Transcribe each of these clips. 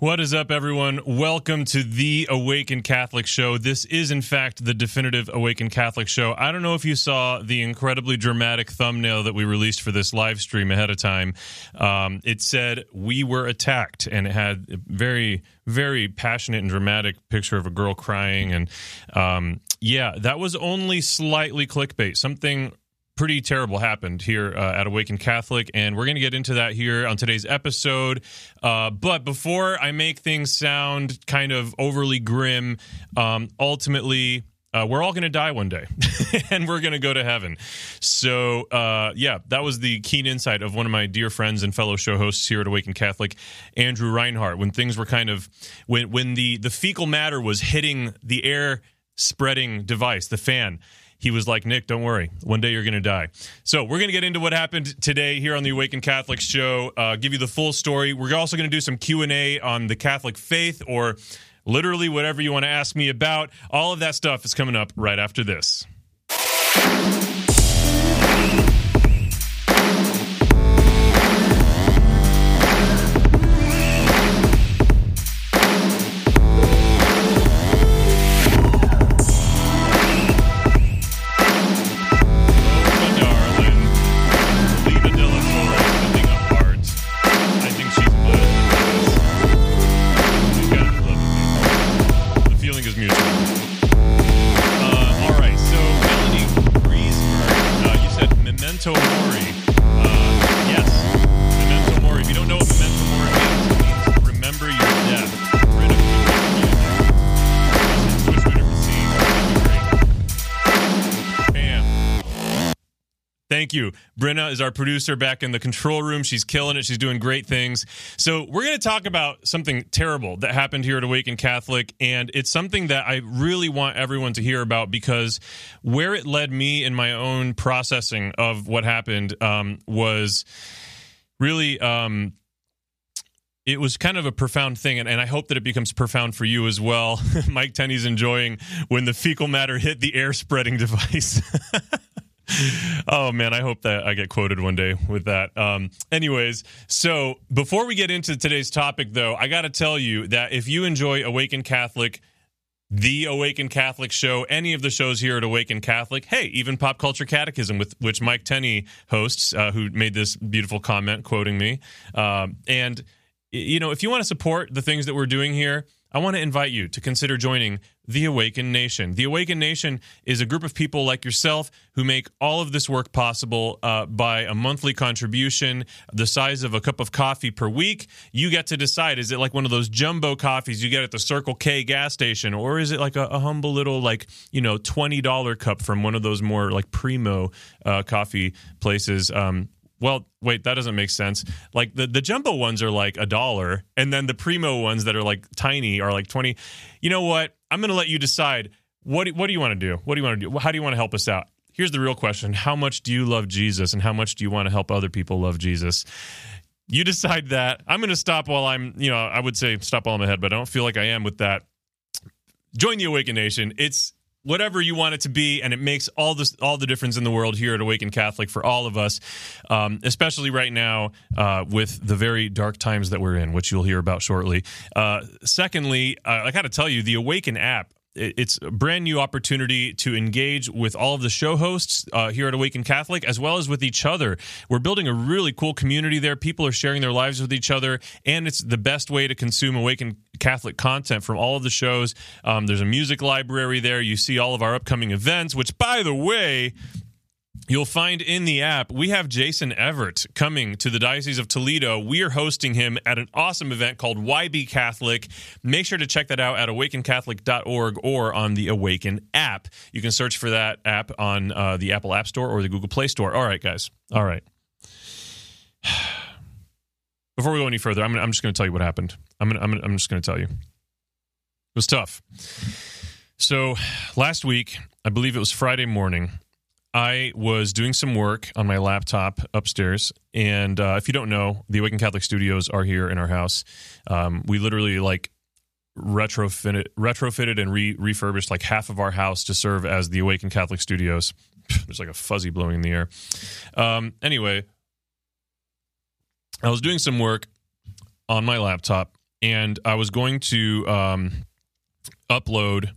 What is up, everyone? Welcome to the Awaken Catholic Show. This is, in fact, the definitive Awaken Catholic Show. I don't know if you saw the incredibly dramatic thumbnail that we released for this live stream ahead of time. Um, it said, We were attacked, and it had a very, very passionate and dramatic picture of a girl crying. And um, yeah, that was only slightly clickbait. Something pretty terrible happened here uh, at Awaken Catholic, and we're going to get into that here on today's episode. Uh, but before I make things sound kind of overly grim, um, ultimately, uh, we're all going to die one day and we're going to go to heaven. So, uh, yeah, that was the keen insight of one of my dear friends and fellow show hosts here at Awaken Catholic, Andrew Reinhardt, when things were kind of, when, when the, the fecal matter was hitting the air spreading device, the fan he was like, Nick, don't worry. One day you're going to die. So we're going to get into what happened today here on the Awaken Catholics Show. Uh, give you the full story. We're also going to do some Q and A on the Catholic faith, or literally whatever you want to ask me about. All of that stuff is coming up right after this. Thank you. Brenna is our producer back in the control room. She's killing it. She's doing great things. So, we're going to talk about something terrible that happened here at Awaken Catholic. And it's something that I really want everyone to hear about because where it led me in my own processing of what happened um, was really. Um, it was kind of a profound thing, and, and, I hope that it becomes profound for you as well. Mike Tenney's enjoying when the fecal matter hit the air spreading device. oh man, I hope that I get quoted one day with that. Um, anyways, so before we get into today's topic, though, I got to tell you that if you enjoy Awaken Catholic, the Awaken Catholic show, any of the shows here at Awaken Catholic, hey, even Pop Culture Catechism, with which Mike Tenney hosts, uh, who made this beautiful comment quoting me, um, and you know, if you want to support the things that we're doing here I want to invite you to consider joining the Awaken Nation. The Awaken Nation is a group of people like yourself who make all of this work possible uh, by a monthly contribution the size of a cup of coffee per week. You get to decide is it like one of those jumbo coffees you get at the Circle K gas station, or is it like a, a humble little, like, you know, $20 cup from one of those more like primo uh, coffee places? Um, well, wait, that doesn't make sense. Like the, the jumbo ones are like a dollar, and then the primo ones that are like tiny are like 20. You know what? I'm going to let you decide. What what do you want to do? What do you want to do? How do you want to help us out? Here's the real question How much do you love Jesus, and how much do you want to help other people love Jesus? You decide that. I'm going to stop while I'm, you know, I would say stop while I'm ahead, but I don't feel like I am with that. Join the Awaken Nation. It's whatever you want it to be, and it makes all this all the difference in the world here at Awaken Catholic for all of us, um, especially right now uh, with the very dark times that we're in, which you'll hear about shortly. Uh, secondly, uh, I got to tell you, the Awaken app it's a brand new opportunity to engage with all of the show hosts uh, here at Awaken Catholic, as well as with each other. We're building a really cool community there. People are sharing their lives with each other, and it's the best way to consume Awaken Catholic content from all of the shows. Um, there's a music library there. You see all of our upcoming events, which, by the way, You'll find in the app, we have Jason Evert coming to the Diocese of Toledo. We are hosting him at an awesome event called YB Catholic. Make sure to check that out at awakencatholic.org or on the Awaken app. You can search for that app on uh, the Apple App Store or the Google Play Store. All right, guys. All right. Before we go any further, I'm, I'm just going to tell you what happened. I'm, gonna, I'm, gonna, I'm just going to tell you. It was tough. So last week, I believe it was Friday morning, I was doing some work on my laptop upstairs, and uh, if you don't know, the Awaken Catholic Studios are here in our house. Um, we literally like retrofitted, retrofitted and re- refurbished like half of our house to serve as the Awaken Catholic Studios. There's like a fuzzy blowing in the air. Um, anyway, I was doing some work on my laptop, and I was going to um, upload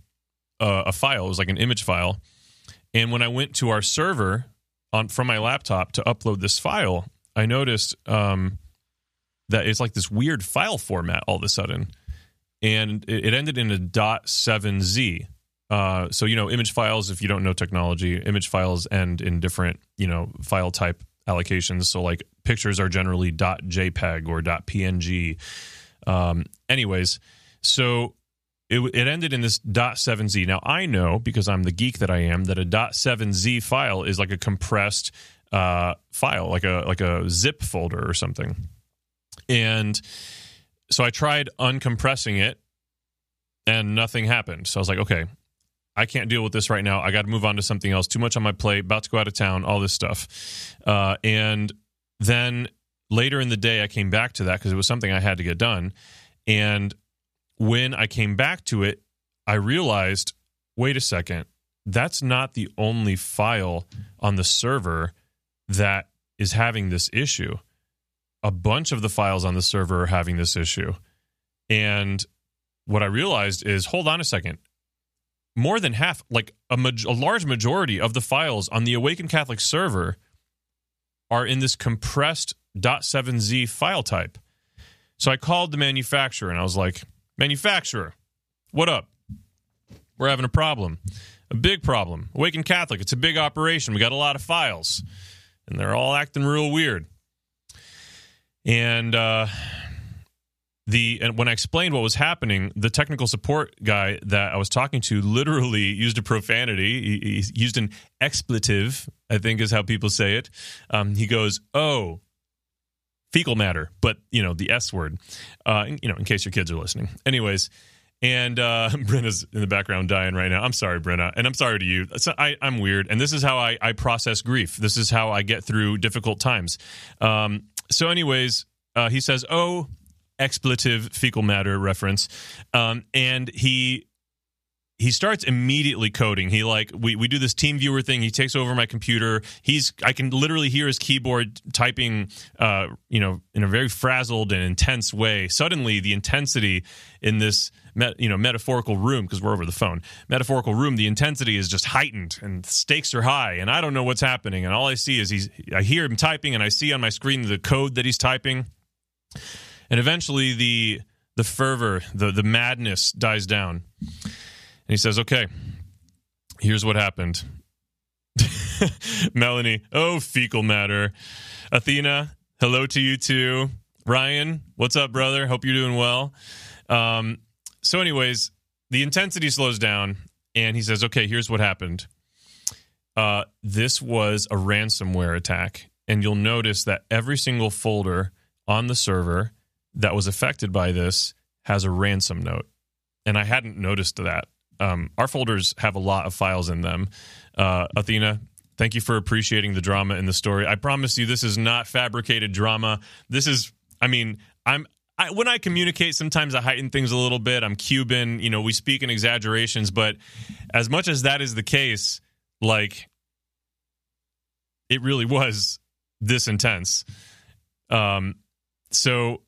uh, a file. It was like an image file, and when I went to our server on from my laptop to upload this file, I noticed um, that it's like this weird file format all of a sudden, and it, it ended in a .7z. Uh, so you know, image files. If you don't know technology, image files end in different you know file type allocations. So like pictures are generally dot .jpeg or dot .png. Um, anyways, so it, it ended in this .7z. Now I know because I'm the geek that I am that a .7z file is like a compressed uh, file, like a like a zip folder or something. And so I tried uncompressing it, and nothing happened. So I was like, okay, I can't deal with this right now. I got to move on to something else. Too much on my plate. About to go out of town. All this stuff. Uh, and then later in the day, I came back to that because it was something I had to get done. And when I came back to it, I realized, wait a second, that's not the only file on the server that is having this issue. A bunch of the files on the server are having this issue. And what I realized is hold on a second. More than half, like a, ma- a large majority of the files on the Awaken Catholic server are in this compressed .7z file type. So I called the manufacturer and I was like, "Manufacturer, what up? We're having a problem. A big problem. Awaken Catholic, it's a big operation. We got a lot of files and they're all acting real weird." And uh the and when I explained what was happening, the technical support guy that I was talking to literally used a profanity. He, he used an expletive, I think is how people say it. Um, he goes, "Oh, fecal matter," but you know the S word. Uh, you know, in case your kids are listening. Anyways, and uh, Brenna's in the background dying right now. I'm sorry, Brenna, and I'm sorry to you. So I, am weird, and this is how I, I process grief. This is how I get through difficult times. Um, so, anyways, uh, he says, "Oh." expletive fecal matter reference um, and he he starts immediately coding. He like we, we do this team viewer thing. He takes over my computer. He's i can literally hear his keyboard typing uh, you know in a very frazzled and intense way. Suddenly the intensity in this met, you know metaphorical room because we're over the phone metaphorical room the intensity is just heightened and stakes are high and i don't know what's happening. And all i see is he's i hear him typing and i see on my screen the code that he's typing. And eventually the the fervor, the the madness dies down. He says, "Okay, here's what happened." Melanie, oh fecal matter. Athena, hello to you too. Ryan, what's up, brother? Hope you're doing well. Um, so, anyways, the intensity slows down, and he says, "Okay, here's what happened. Uh, this was a ransomware attack, and you'll notice that every single folder on the server that was affected by this has a ransom note. And I hadn't noticed that. Um, our folders have a lot of files in them. Uh, Athena, thank you for appreciating the drama in the story. I promise you, this is not fabricated drama. This is, I mean, I'm. I, when I communicate, sometimes I heighten things a little bit. I'm Cuban, you know, we speak in exaggerations, but as much as that is the case, like it really was this intense. Um, so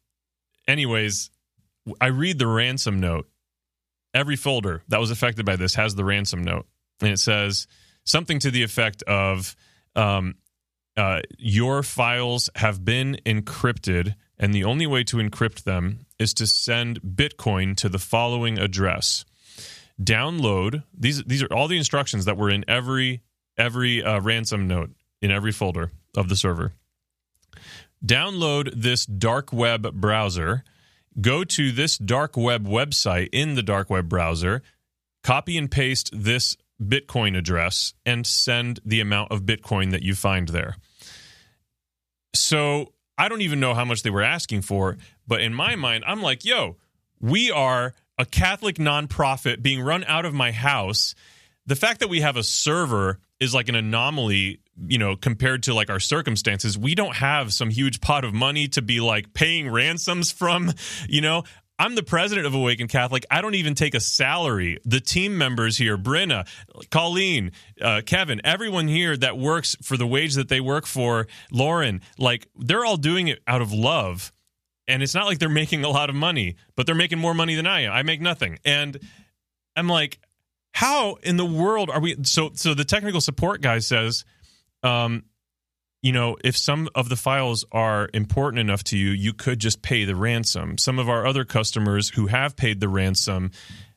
anyways, I read the ransom note. Every folder that was affected by this has the ransom note, and it says something to the effect of um, uh, Your files have been encrypted, and the only way to encrypt them is to send Bitcoin to the following address. Download these. These are all the instructions that were in every every uh, ransom note in every folder of the server download this dark web browser, go to this dark web website in the dark web browser, copy and paste this Bitcoin address, and send the amount of Bitcoin that you find there. So I don't even know how much they were asking for, but in my mind, I'm like, yo, we are a Catholic nonprofit being run out of my house. The fact that we have a server is like an anomaly you know compared to like our circumstances we don't have some huge pot of money to be like paying ransoms from you know I'm the president of Awaken Catholic. I don't even take a salary. The team members here, Brenna, Colleen, uh, Kevin, everyone here that works for the wage that they work for, Lauren, like they're all doing it out of love. and it's not like they're making a lot of money, but they're making more money than I am. I make nothing. And I'm like, how in the world are we so so the technical support guy says um you know, if some of the files are important enough to you, you could just pay the ransom. Some of our other customers who have paid the ransom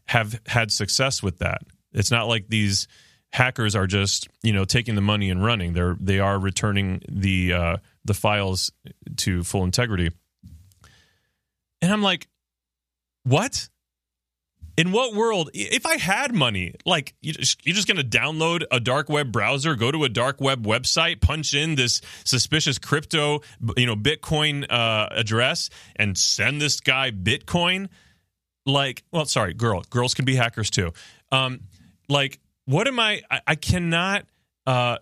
have had success with that. It's not like these hackers are just you know taking the money and running. They're they are returning the uh, the files to full integrity. And I'm like, what? In what world? If I had money, like you're just going to download a dark web browser, go to a dark web website, punch in this suspicious crypto, you know, Bitcoin uh, address, and send this guy Bitcoin. Like, well, sorry, girl, girls can be hackers too. Um, like, what am I? I, I cannot. Uh,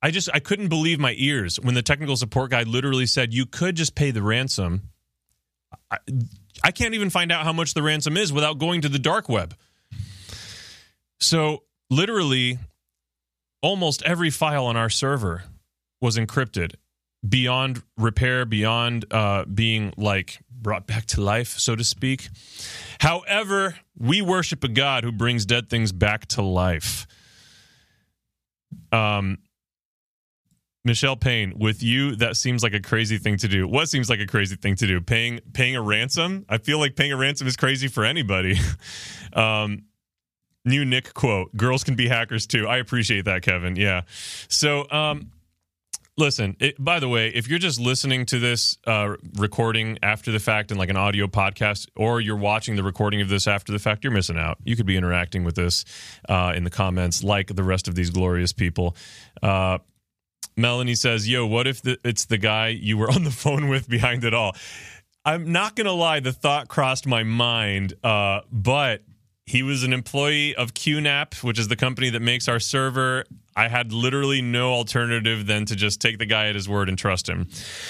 I just I couldn't believe my ears when the technical support guy literally said you could just pay the ransom. I, I can't even find out how much the ransom is without going to the dark web. So, literally, almost every file on our server was encrypted beyond repair, beyond uh, being like brought back to life, so to speak. However, we worship a God who brings dead things back to life. Um, Michelle Payne, with you, that seems like a crazy thing to do. What seems like a crazy thing to do? Paying paying a ransom? I feel like paying a ransom is crazy for anybody. um, new Nick quote: "Girls can be hackers too." I appreciate that, Kevin. Yeah. So, um, listen. It, by the way, if you're just listening to this uh, recording after the fact in like an audio podcast, or you're watching the recording of this after the fact, you're missing out. You could be interacting with this uh, in the comments, like the rest of these glorious people. Uh, Melanie says, "Yo, what if the, it's the guy you were on the phone with behind it all?" I'm not gonna lie, the thought crossed my mind, uh, but he was an employee of QNAP, which is the company that makes our server. I had literally no alternative than to just take the guy at his word and trust him.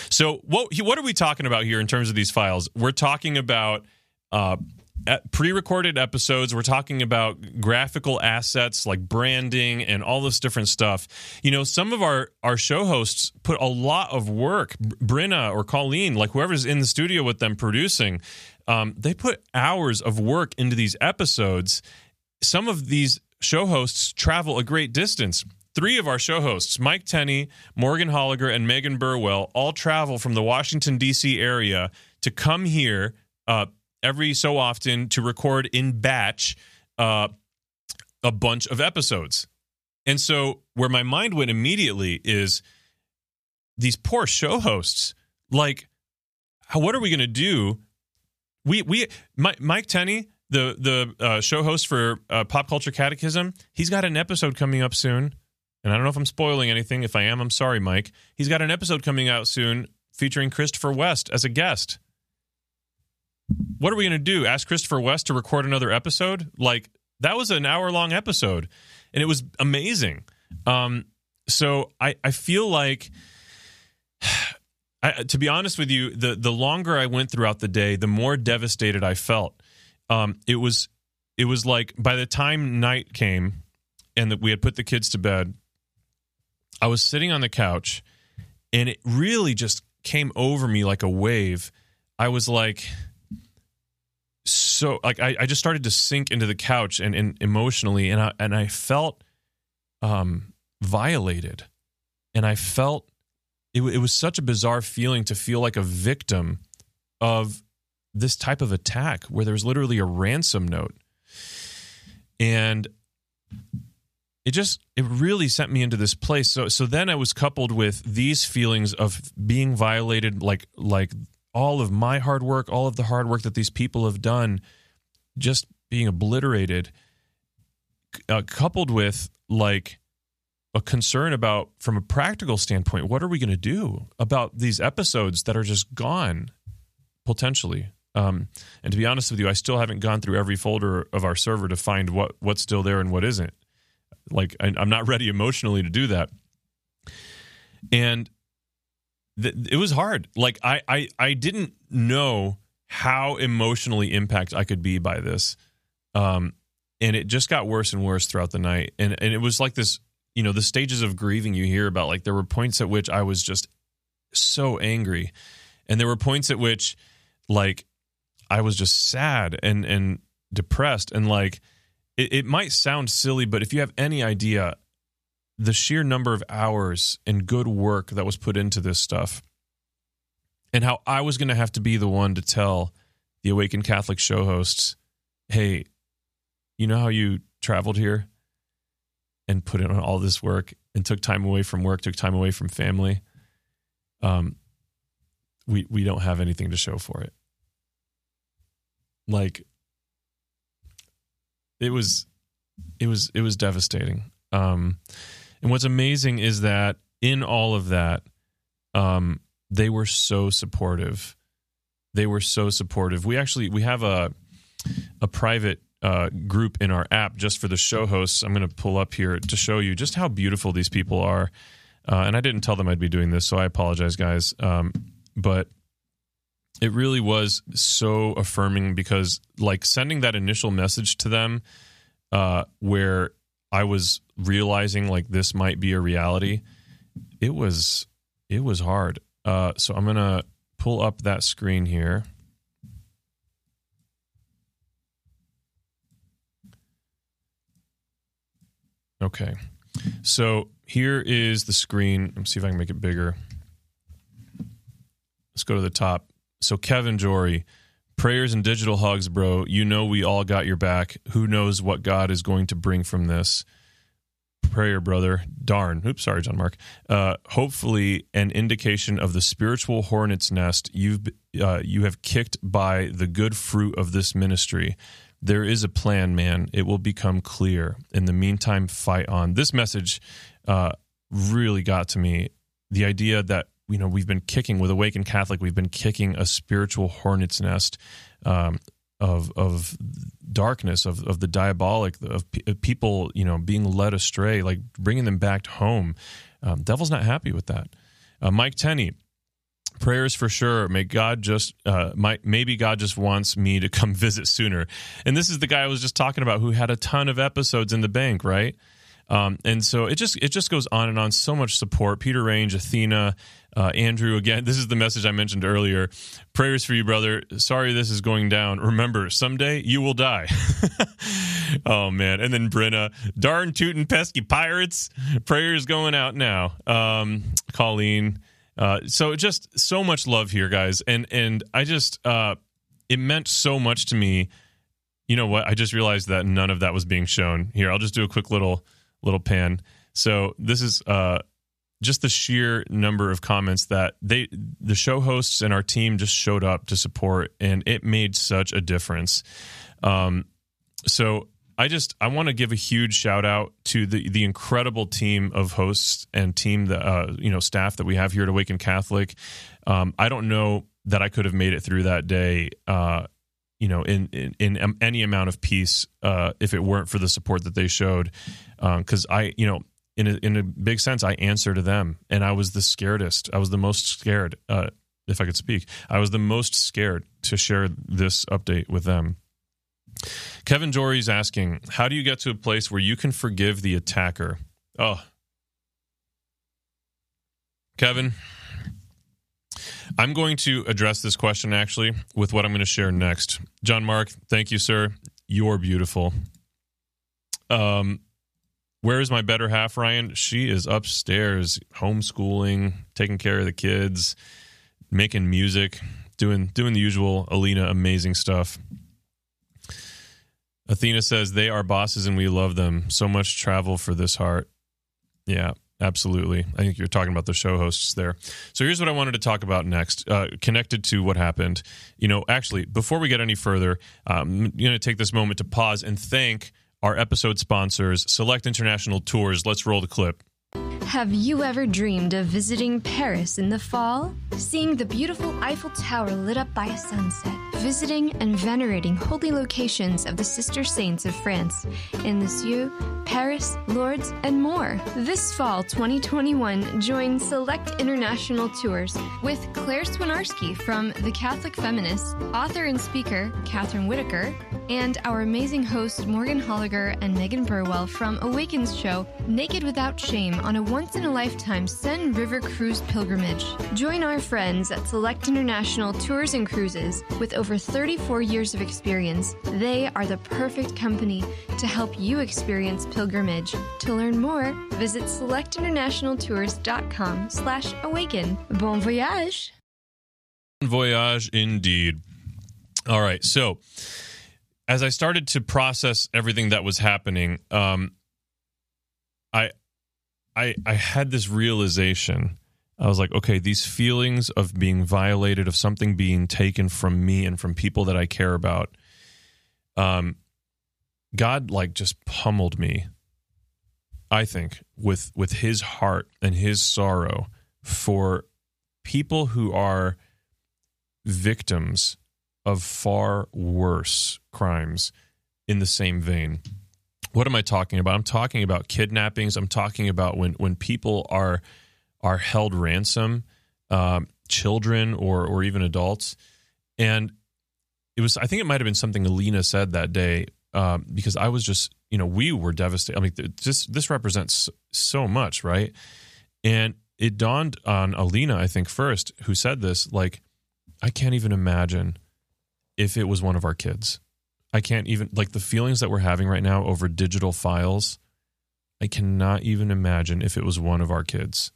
So, what what are we talking about here in terms of these files? We're talking about uh, pre-recorded episodes we're talking about graphical assets like branding and all this different stuff you know some of our our show hosts put a lot of work Brenna or colleen like whoever's in the studio with them producing um, they put hours of work into these episodes some of these show hosts travel a great distance Three of our show hosts, Mike Tenney, Morgan Holliger, and Megan Burwell, all travel from the Washington, D.C. area to come here, uh, every so often to record in batch uh, a bunch of episodes. And so where my mind went immediately is these poor show hosts. Like, what are we going to do? We we Mike Tenney, the the uh, show host for uh, Pop Culture Catechism, he's got an episode coming up soon. And I don't know if I'm spoiling anything. If I am, I'm sorry, Mike. He's got an episode coming out soon featuring Christopher West as a guest what are we going to do? Ask Christopher West to record another episode? Like that was an hour long episode, and it was amazing. Um, so I I feel like. I, to be honest with you, the the longer I went throughout the day, the more devastated I felt. Um, it was it was like by the time night came and that we had put the kids to bed, I was sitting on the couch, and it really just came over me like a wave. I was like, so like I, I just started to sink into the couch and, and emotionally and I and I felt um violated. And I felt it, it was such a bizarre feeling to feel like a victim of this type of attack where there's literally a ransom note. And it just it really sent me into this place. So so then i was coupled with these feelings of being violated like like all of my hard work, all of the hard work that these people have done, just being obliterated, uh, coupled with like a concern about, from a practical standpoint, what are we going to do about these episodes that are just gone potentially? Um, and to be honest with you, I still haven't gone through every folder of our server to find what what's still there and what isn't. Like I, I'm not ready emotionally to do that. And it was hard. Like I, I, I didn't know how emotionally impacted I could be by this. Um, and it just got worse and worse throughout the night. And and it was like this, you know, the stages of grieving you hear about. Like there were points at which I was just so angry, And there were points at which, like, I was just sad and and depressed, and like, it might sound silly, but if you have any idea, the sheer number of hours and good work that was put into this stuff, and how I was going to have to be the one to tell the Awaken Catholic show hosts, hey, you know how you traveled here and put in all this work and took time away from work, took time away from family. Um, we we don't have anything to show for it. Like it was it was it was devastating. Um, and what's amazing is that in all of that, um, they were so supportive. They were so supportive. We actually we have a a private uh, group in our app just for the show hosts. I'm going to pull up here to show you just how beautiful these people are. Uh, and I didn't tell them I'd be doing this, so I apologize, guys. Um, but it really was so affirming because, like, sending that initial message to them, uh, where I was realizing like this might be a reality, it was it was hard. Uh, so I'm gonna pull up that screen here. Okay. So here is the screen. Let me see if I can make it bigger. Let's go to the top. So Kevin Jory, prayers and digital hugs, bro. You know we all got your back. Who knows what God is going to bring from this? Prayer, brother. Darn. Oops, sorry, John Mark. Uh, hopefully, an indication of the spiritual hornet's nest you've uh, you have kicked by the good fruit of this ministry. There is a plan, man. It will become clear. In the meantime, fight on. This message uh, really got to me. The idea that you know we've been kicking with Awaken Catholic, we've been kicking a spiritual hornet's nest um, of of darkness, of of the diabolic, of, of, people you know being led astray, like bringing them back home. Um, devil's not happy with that. Uh, Mike Tenney, prayers for sure may god just uh maybe god just wants me to come visit sooner and this is the guy i was just talking about who had a ton of episodes in the bank right um, and so it just it just goes on and on. So much support. Peter range athena uh, andrew again this is the message i mentioned earlier. Prayers for you brother. Sorry this is going down. Remember someday you will die. Oh man. And then brenna darn tootin' pesky pirates. Prayers going out now. Um, colleen uh, so just so much love here, guys, and and I just uh, it meant so much to me. You know what? I just realized that none of that was being shown. Here. I'll just do a quick little little pan. So this is uh, just the sheer number of comments that they the show hosts and our team just showed up to support, and it made such a difference. Um, so I just I want to give a huge shout out to the the incredible team of hosts and team that uh, you know staff that we have here at Awaken Catholic. Um, I don't know that I could have made it through that day. Uh, you know, in, in, in any amount of peace, uh, if it weren't for the support that they showed, because um, I, you know, in a, in a big sense, I answer to them, and I was the scaredest. I was the most scared, uh, if I could speak. I was the most scared to share this update with them Kevin Jory's asking, how do you get to a place where you can forgive the attacker? Oh. Kevin, I'm going to address this question actually with what I'm going to share next. John Mark, thank you, sir. You're beautiful. Um, where is my better half, Ryan? She is upstairs, homeschooling, taking care of the kids, making music, doing doing the usual Alina amazing stuff. Athena says they are bosses and we love them. So much travel for this heart. Yeah, absolutely. I think you're talking about the show hosts there. So here's what I wanted to talk about next, uh, connected to what happened. You know, actually, before we get any further, um, I'm going to take this moment to pause and thank our episode sponsors, Select International Tours. Let's roll the clip. Have you ever dreamed of visiting Paris in the fall? Seeing the beautiful Eiffel Tower lit up by a sunset? Visiting and venerating holy locations of the Sister Saints of France in Lisieux, Paris, Lourdes, and more? This fall 2021, join Select International Tours with Claire Swinarski from The Catholic Feminist, author and speaker Catherine Whitaker, and our amazing hosts Morgan Holliger and Megan Burwell from Awakens show Naked Without Shame on a one once in a lifetime Seine River Cruise pilgrimage. Join our friends at Select International Tours and Cruises with over 34 years of experience. They are the perfect company to help you experience pilgrimage. To learn more, visit selectinternationaltours.com slash awaken. Bon voyage! Voyage indeed. All right. So, as I started to process everything that was happening, um, I, I, I had this realization. I was like, okay, these feelings of being violated, of something being taken from me and from people that I care about, um, God like just pummeled me. I think with with His heart and His sorrow for people who are victims of far worse crimes in the same vein. What am I talking about? I'm talking about kidnappings. I'm talking about when when people are are held ransom, um, children or or even adults, and it was. I think it might have been something Alina said that day um, because I was just you know we were devastated. I mean, this this represents so much, right? And it dawned on Alina, I think first, who said this, like I can't even imagine if it was one of our kids. I can't even like the feelings that we're having right now over digital files. I cannot even imagine if it was one of our kids.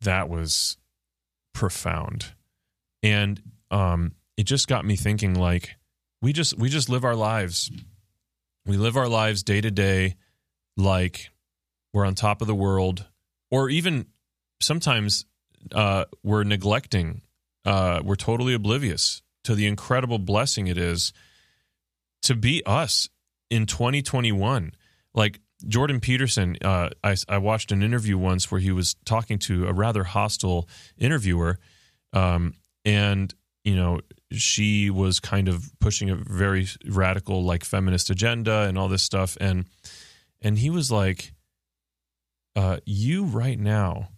That was profound. And um it just got me thinking like we just we just live our lives. We live our lives day to day like we're on top of the world or even sometimes uh we're neglecting uh we're totally oblivious to the incredible blessing it is to be us in 2021. Like Jordan Peterson, uh, I, I, watched an interview once where he was talking to a rather hostile interviewer, um, and you know she was kind of pushing a very radical like feminist agenda and all this stuff, and and he was like, uh, "You right now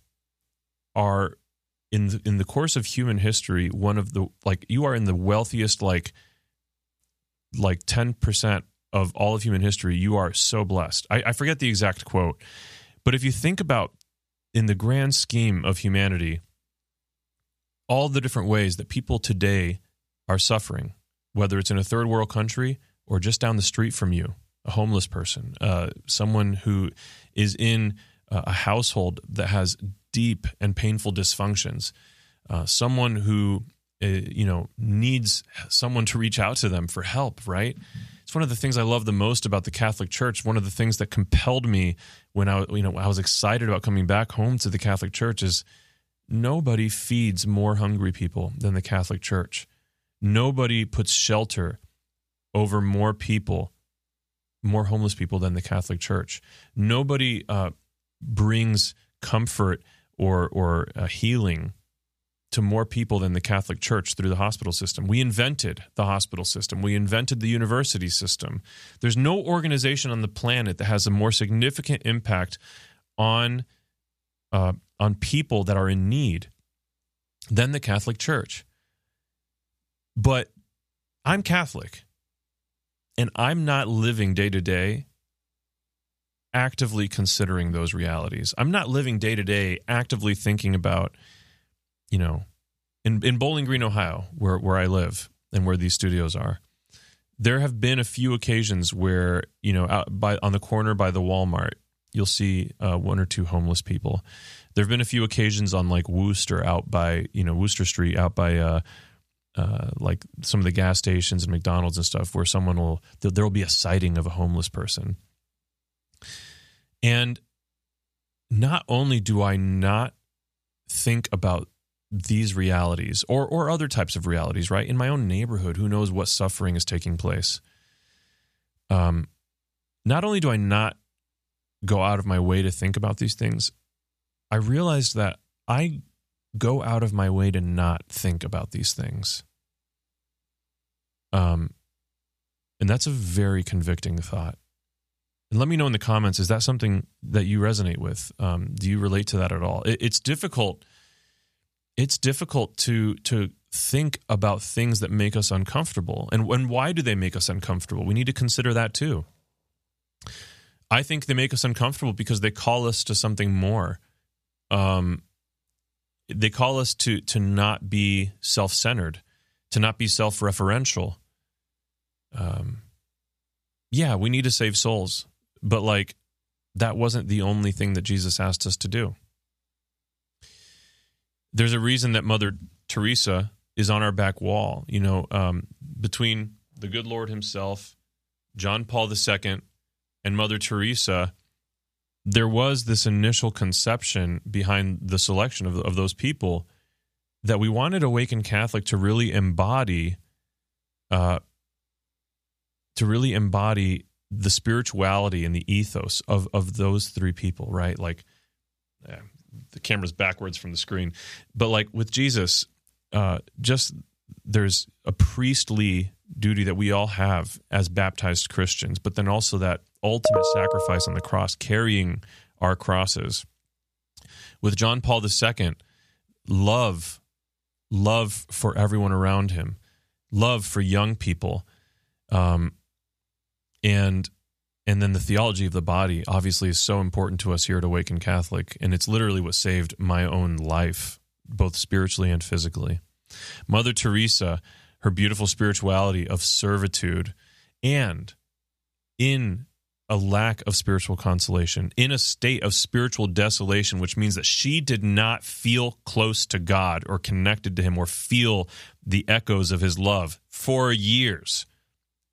are in the, in the course of human history one of the like you are in the wealthiest like like 10% of all of human history you are so blessed. I, I forget the exact quote but if you think about in the grand scheme of humanity all the different ways that people today are suffering whether it's in a third world country or just down the street from you a homeless person uh, someone who is in a household that has deep and painful dysfunctions, uh, someone who uh, you know needs someone to reach out to them for help. Right? It's one of the things I love the most about the Catholic Church. One of the things that compelled me when I you know I was excited about coming back home to the Catholic Church is nobody feeds more hungry people than the Catholic Church. Nobody puts shelter over more people, more homeless people than the Catholic Church. Nobody uh, brings comfort or or healing to more people than the Catholic Church through the hospital system. We invented the hospital system. We invented the university system. There's no organization on the planet that has a more significant impact on uh, on people that are in need than the Catholic Church. But I'm Catholic, and I'm not living day to day actively considering those realities. I'm not living day to day actively thinking about, you know, in, in Bowling Green, Ohio, where, where I live and where these studios are, there have been a few occasions where, you know, out by on the corner by the Walmart, you'll see uh, one or two homeless people. There have been a few occasions on like Wooster out by, you know, Wooster Street out by, uh, uh, like some of the gas stations and McDonald's and stuff, where someone will there will be a sighting of a homeless person, and not only do I not think about these realities or or other types of realities, right? In my own neighborhood, who knows what suffering is taking place? Um not only do I not go out of my way to think about these things, I realized that I go out of my way to not think about these things. Um and that's a very convicting thought. And let me know in the comments is that something that you resonate with? Um, do you relate to that at all? It, it's difficult. It's difficult to to think about things that make us uncomfortable, and when why do they make us uncomfortable? We need to consider that too. I think they make us uncomfortable because they call us to something more. Um, they call us to to not be self centered, to not be self referential. Um, yeah, we need to save souls, but like that wasn't the only thing that Jesus asked us to do. There's a reason that Mother Teresa is on our back wall. You know, um, between the good Lord Himself, John Paul II, and Mother Teresa, there was this initial conception behind the selection of, of those people that we wanted Awaken Catholic to really embody, uh, to really embody the spirituality and the ethos of of those three people, right? Like, the camera's backwards from the screen, but like with Jesus, uh, just there's a priestly duty that we all have as baptized Christians, but then also that ultimate sacrifice on the cross, carrying our crosses. With John Paul II, love, love for everyone around him, love for young people, um, and and then the theology of the body obviously is so important to us here at Awaken Catholic, and it's literally what saved my own life, both spiritually and physically. Mother Teresa, her beautiful spirituality of servitude, and in a lack of spiritual consolation, in a state of spiritual desolation, which means that she did not feel close to God or connected to Him or feel the echoes of His love for years.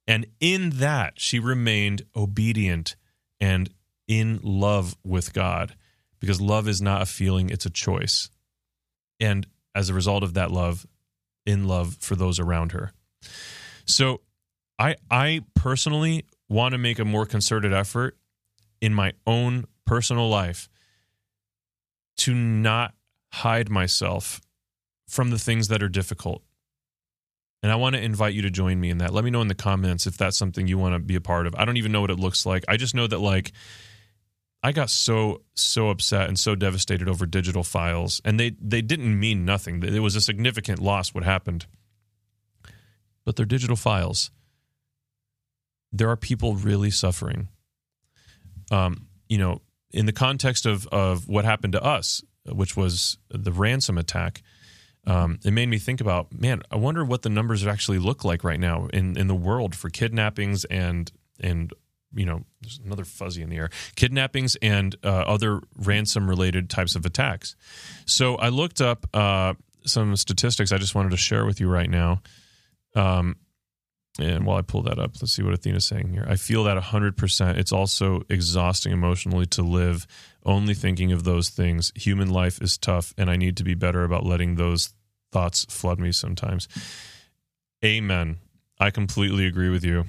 And in that, she remained obedient and in love with God because love is not a feeling, it's a choice. And as a result of that love, in love for those around her. So I I personally want to make a more concerted effort in my own personal life to not hide myself from the things that are difficult. And I want to invite you to join me in that. Let me know in the comments if that's something you want to be a part of. I don't even know what it looks like. I just know that like I got so so upset and so devastated over digital files, and they they didn't mean nothing. It was a significant loss what happened, but they're digital files. There are people really suffering. Um, you know, in the context of of what happened to us, which was the ransom attack. Um, it made me think about, man, I wonder what the numbers actually look like right now in, in the world for kidnappings and and you know, there's another fuzzy in the air, kidnappings and uh, other ransom related types of attacks. So I looked up uh, some statistics I just wanted to share with you right now. Um, and while I pull that up, let's see what Athena's saying here. I feel that 100%. It's also exhausting emotionally to live only thinking of those things. Human life is tough, and I need to be better about letting those thoughts flood me sometimes. Amen. I completely agree with you.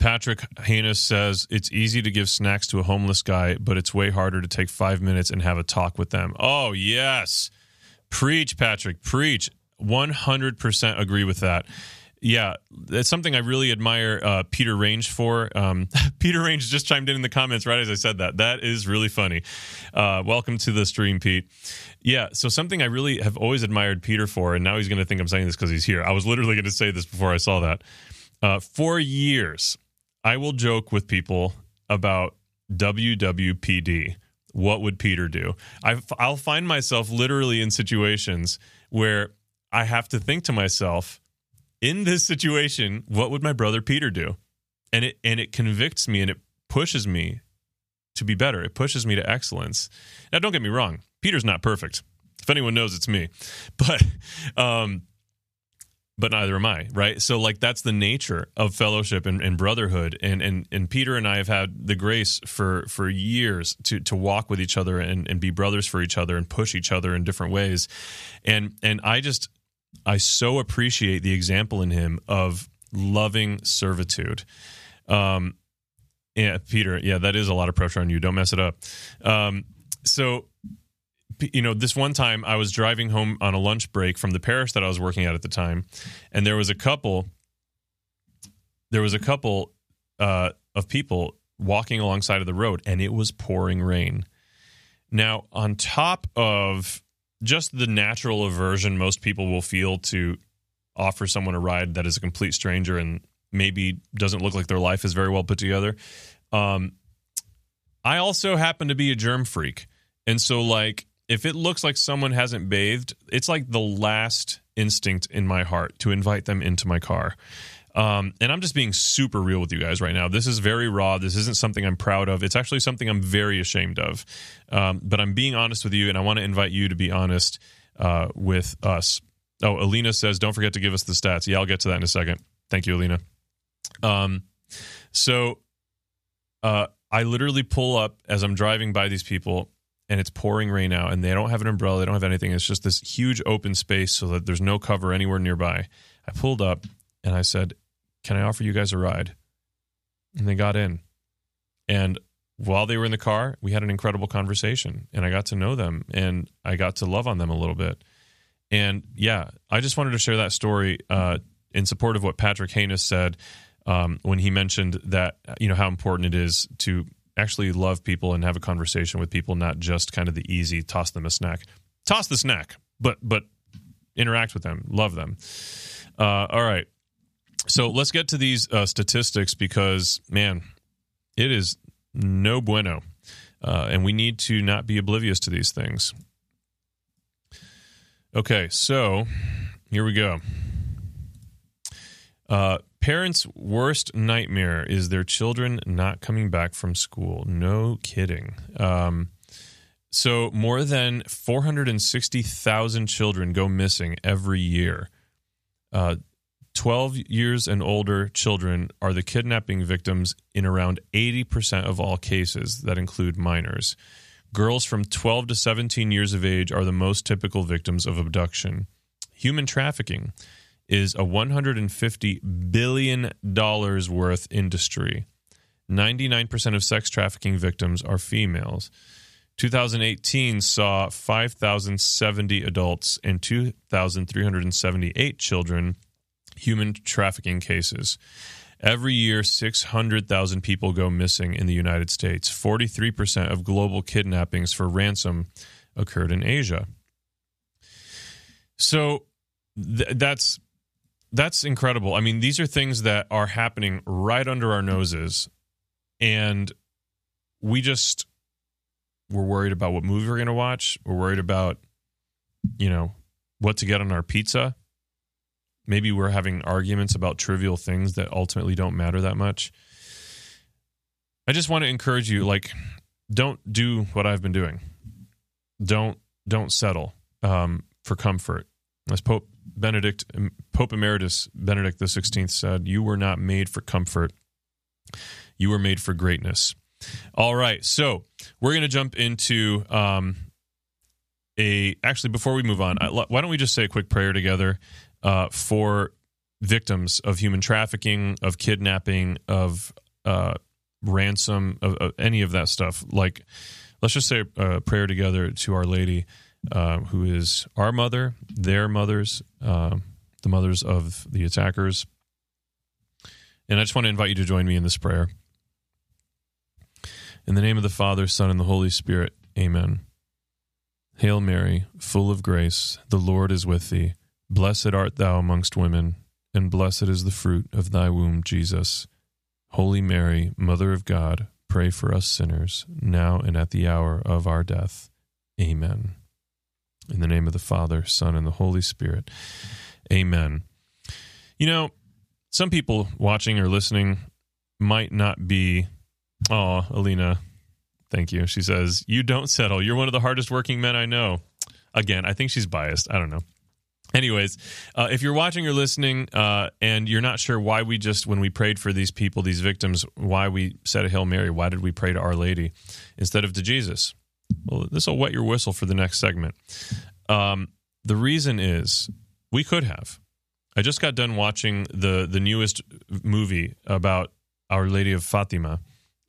Patrick Haynes says it's easy to give snacks to a homeless guy, but it's way harder to take five minutes and have a talk with them. Oh, yes. Preach, Patrick. Preach. 100% agree with that. Yeah, it's something I really admire uh, Peter Range for. Um, Peter Range just chimed in in the comments right as I said that. That is really funny. Uh, welcome to the stream, Pete. Yeah, so something I really have always admired Peter for, and now he's going to think I'm saying this because he's here. I was literally going to say this before I saw that. Uh, for years, I will joke with people about WWPD. What would Peter do? I, I'll find myself literally in situations where I have to think to myself, in this situation, what would my brother Peter do? And it and it convicts me and it pushes me to be better. It pushes me to excellence. Now, don't get me wrong, Peter's not perfect. If anyone knows, it's me. But um, but neither am I, right? So like that's the nature of fellowship and, and, brotherhood. And and and Peter and I have had the grace for for years to to walk with each other and, and be brothers for each other and push each other in different ways. And and I just I so appreciate the example in him of loving servitude. Um yeah, Peter, yeah, that is a lot of pressure on you. Don't mess it up. Um so you know, this one time I was driving home on a lunch break from the parish that I was working at at the time, and there was a couple. There was a couple uh, of people walking alongside of the road, and it was pouring rain. Now, on top of just the natural aversion most people will feel to offer someone a ride that is a complete stranger and maybe doesn't look like their life is very well put together, um, I also happen to be a germ freak. And so, like, if it looks like someone hasn't bathed, it's like the last instinct in my heart to invite them into my car. Um, and I'm just being super real with you guys right now. This is very raw. This isn't something I'm proud of. It's actually something I'm very ashamed of. Um, but I'm being honest with you, and I want to invite you to be honest uh, with us. Oh, Alina says, don't forget to give us the stats. Yeah, I'll get to that in a second. Thank you, Alina. Um, so uh, I literally pull up as I'm driving by these people, and it's pouring rain out, and they don't have an umbrella. They don't have anything. It's just this huge open space so that there's no cover anywhere nearby. I pulled up and I said, can I offer you guys a ride? And they got in. And while they were in the car, we had an incredible conversation and I got to know them and I got to love on them a little bit. And yeah, I just wanted to share that story uh, in support of what Patrick Haynes said um, when he mentioned that, you know, how important it is to actually love people and have a conversation with people, not just kind of the easy toss them a snack. Toss the snack, but, but interact with them, love them. Uh, all right. So let's get to these uh, statistics because, man, it is no bueno. Uh, and we need to not be oblivious to these things. Okay, so here we go. Uh, parents' worst nightmare is their children not coming back from school. No kidding. Um, so, more than 460,000 children go missing every year. Uh, 12 years and older children are the kidnapping victims in around 80% of all cases that include minors. Girls from 12 to 17 years of age are the most typical victims of abduction. Human trafficking is a $150 billion worth industry. 99% of sex trafficking victims are females. 2018 saw 5,070 adults and 2,378 children human trafficking cases. Every year, 600,000 people go missing in the United States. 43% of global kidnappings for ransom occurred in Asia. So th- that's that's incredible. I mean, these are things that are happening right under our noses and we just we're worried about what movie we're going to watch. We're worried about you know, what to get on our pizza maybe we're having arguments about trivial things that ultimately don't matter that much. I just want to encourage you like don't do what I've been doing. Don't don't settle um, for comfort. As Pope Benedict Pope Emeritus Benedict the 16th said, you were not made for comfort. You were made for greatness. All right. So, we're going to jump into um, a actually before we move on, I, why don't we just say a quick prayer together uh, for victims of human trafficking, of kidnapping, of uh, ransom, of, of, any of that stuff. Like, let's just say a prayer together to Our Lady, uh, who is our mother, their mothers, uh, the mothers of the attackers. And I just want to invite you to join me in this prayer. In the name of the Father, Son, and the Holy Spirit, amen. Hail Mary, full of grace, the Lord is with thee. Blessed art thou amongst women, and blessed is the fruit of thy womb, Jesus. Holy Mary, Mother of God, pray for us sinners, now and at the hour of our death. Amen. In the name of the Father, Son, and the Holy Spirit. Amen. You know, some people watching or listening might not be. Oh, Alina, thank you. She says, You don't settle. You're one of the hardest working men I know. Again, I think she's biased. I don't know. Anyways, uh, if you're watching or listening uh, and you're not sure why we just, when we prayed for these people, these victims, why we said a Hail Mary, why did we pray to Our Lady instead of to Jesus? Well, this will wet your whistle for the next segment. Um, the reason is we could have. I just got done watching the the newest movie about Our Lady of Fatima.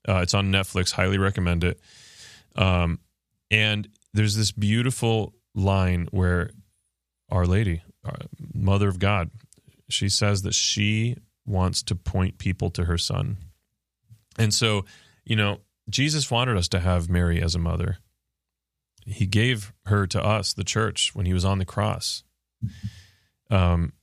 Uh, it's on Netflix. Highly recommend it. Um, and there's this beautiful line where our Lady, our Mother of God, she says that she wants to point people to her son. And so, you know, Jesus wanted us to have Mary as a mother. He gave her to us, the church, when he was on the cross. Um,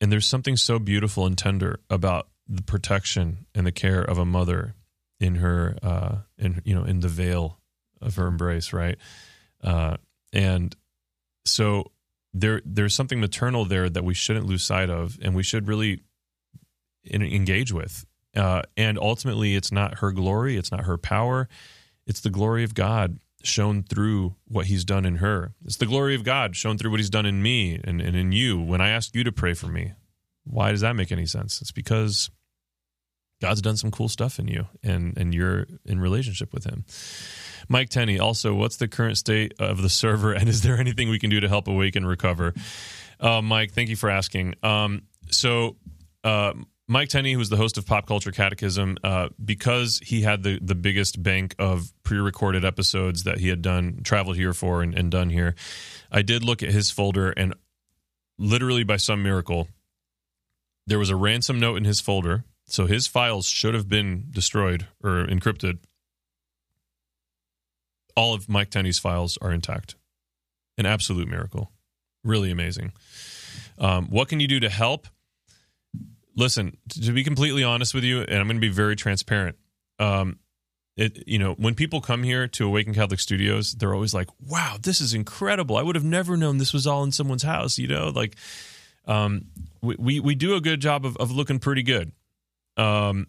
and there's something so beautiful and tender about the protection and the care of a mother in her uh, in you know in the veil of her embrace, right? Uh, and so there there's something maternal there that we shouldn't lose sight of, and we should really in, engage with. Uh, and ultimately, it's not her glory, it's not her power, it's the glory of God shown through what He's done in her. It's the glory of God shown through what He's done in me and, and in you. When I ask you to pray for me, why does that make any sense? It's because God's done some cool stuff in you and and you're in relationship with him. Mike Tenney, also, what's the current state of the server and is there anything we can do to help awaken recover? Uh, Mike, thank you for asking. Um, so, uh, Mike Tenney, who's the host of Pop Culture Catechism, uh, because he had the, the biggest bank of pre recorded episodes that he had done, traveled here for, and, and done here, I did look at his folder and literally by some miracle, there was a ransom note in his folder so his files should have been destroyed or encrypted. All of Mike Tenney's files are intact. An absolute miracle. Really amazing. Um, what can you do to help? Listen, to be completely honest with you, and I'm going to be very transparent. Um, it, you know, when people come here to Awaken Catholic Studios, they're always like, "Wow, this is incredible! I would have never known this was all in someone's house." You know, like um, we, we we do a good job of, of looking pretty good um,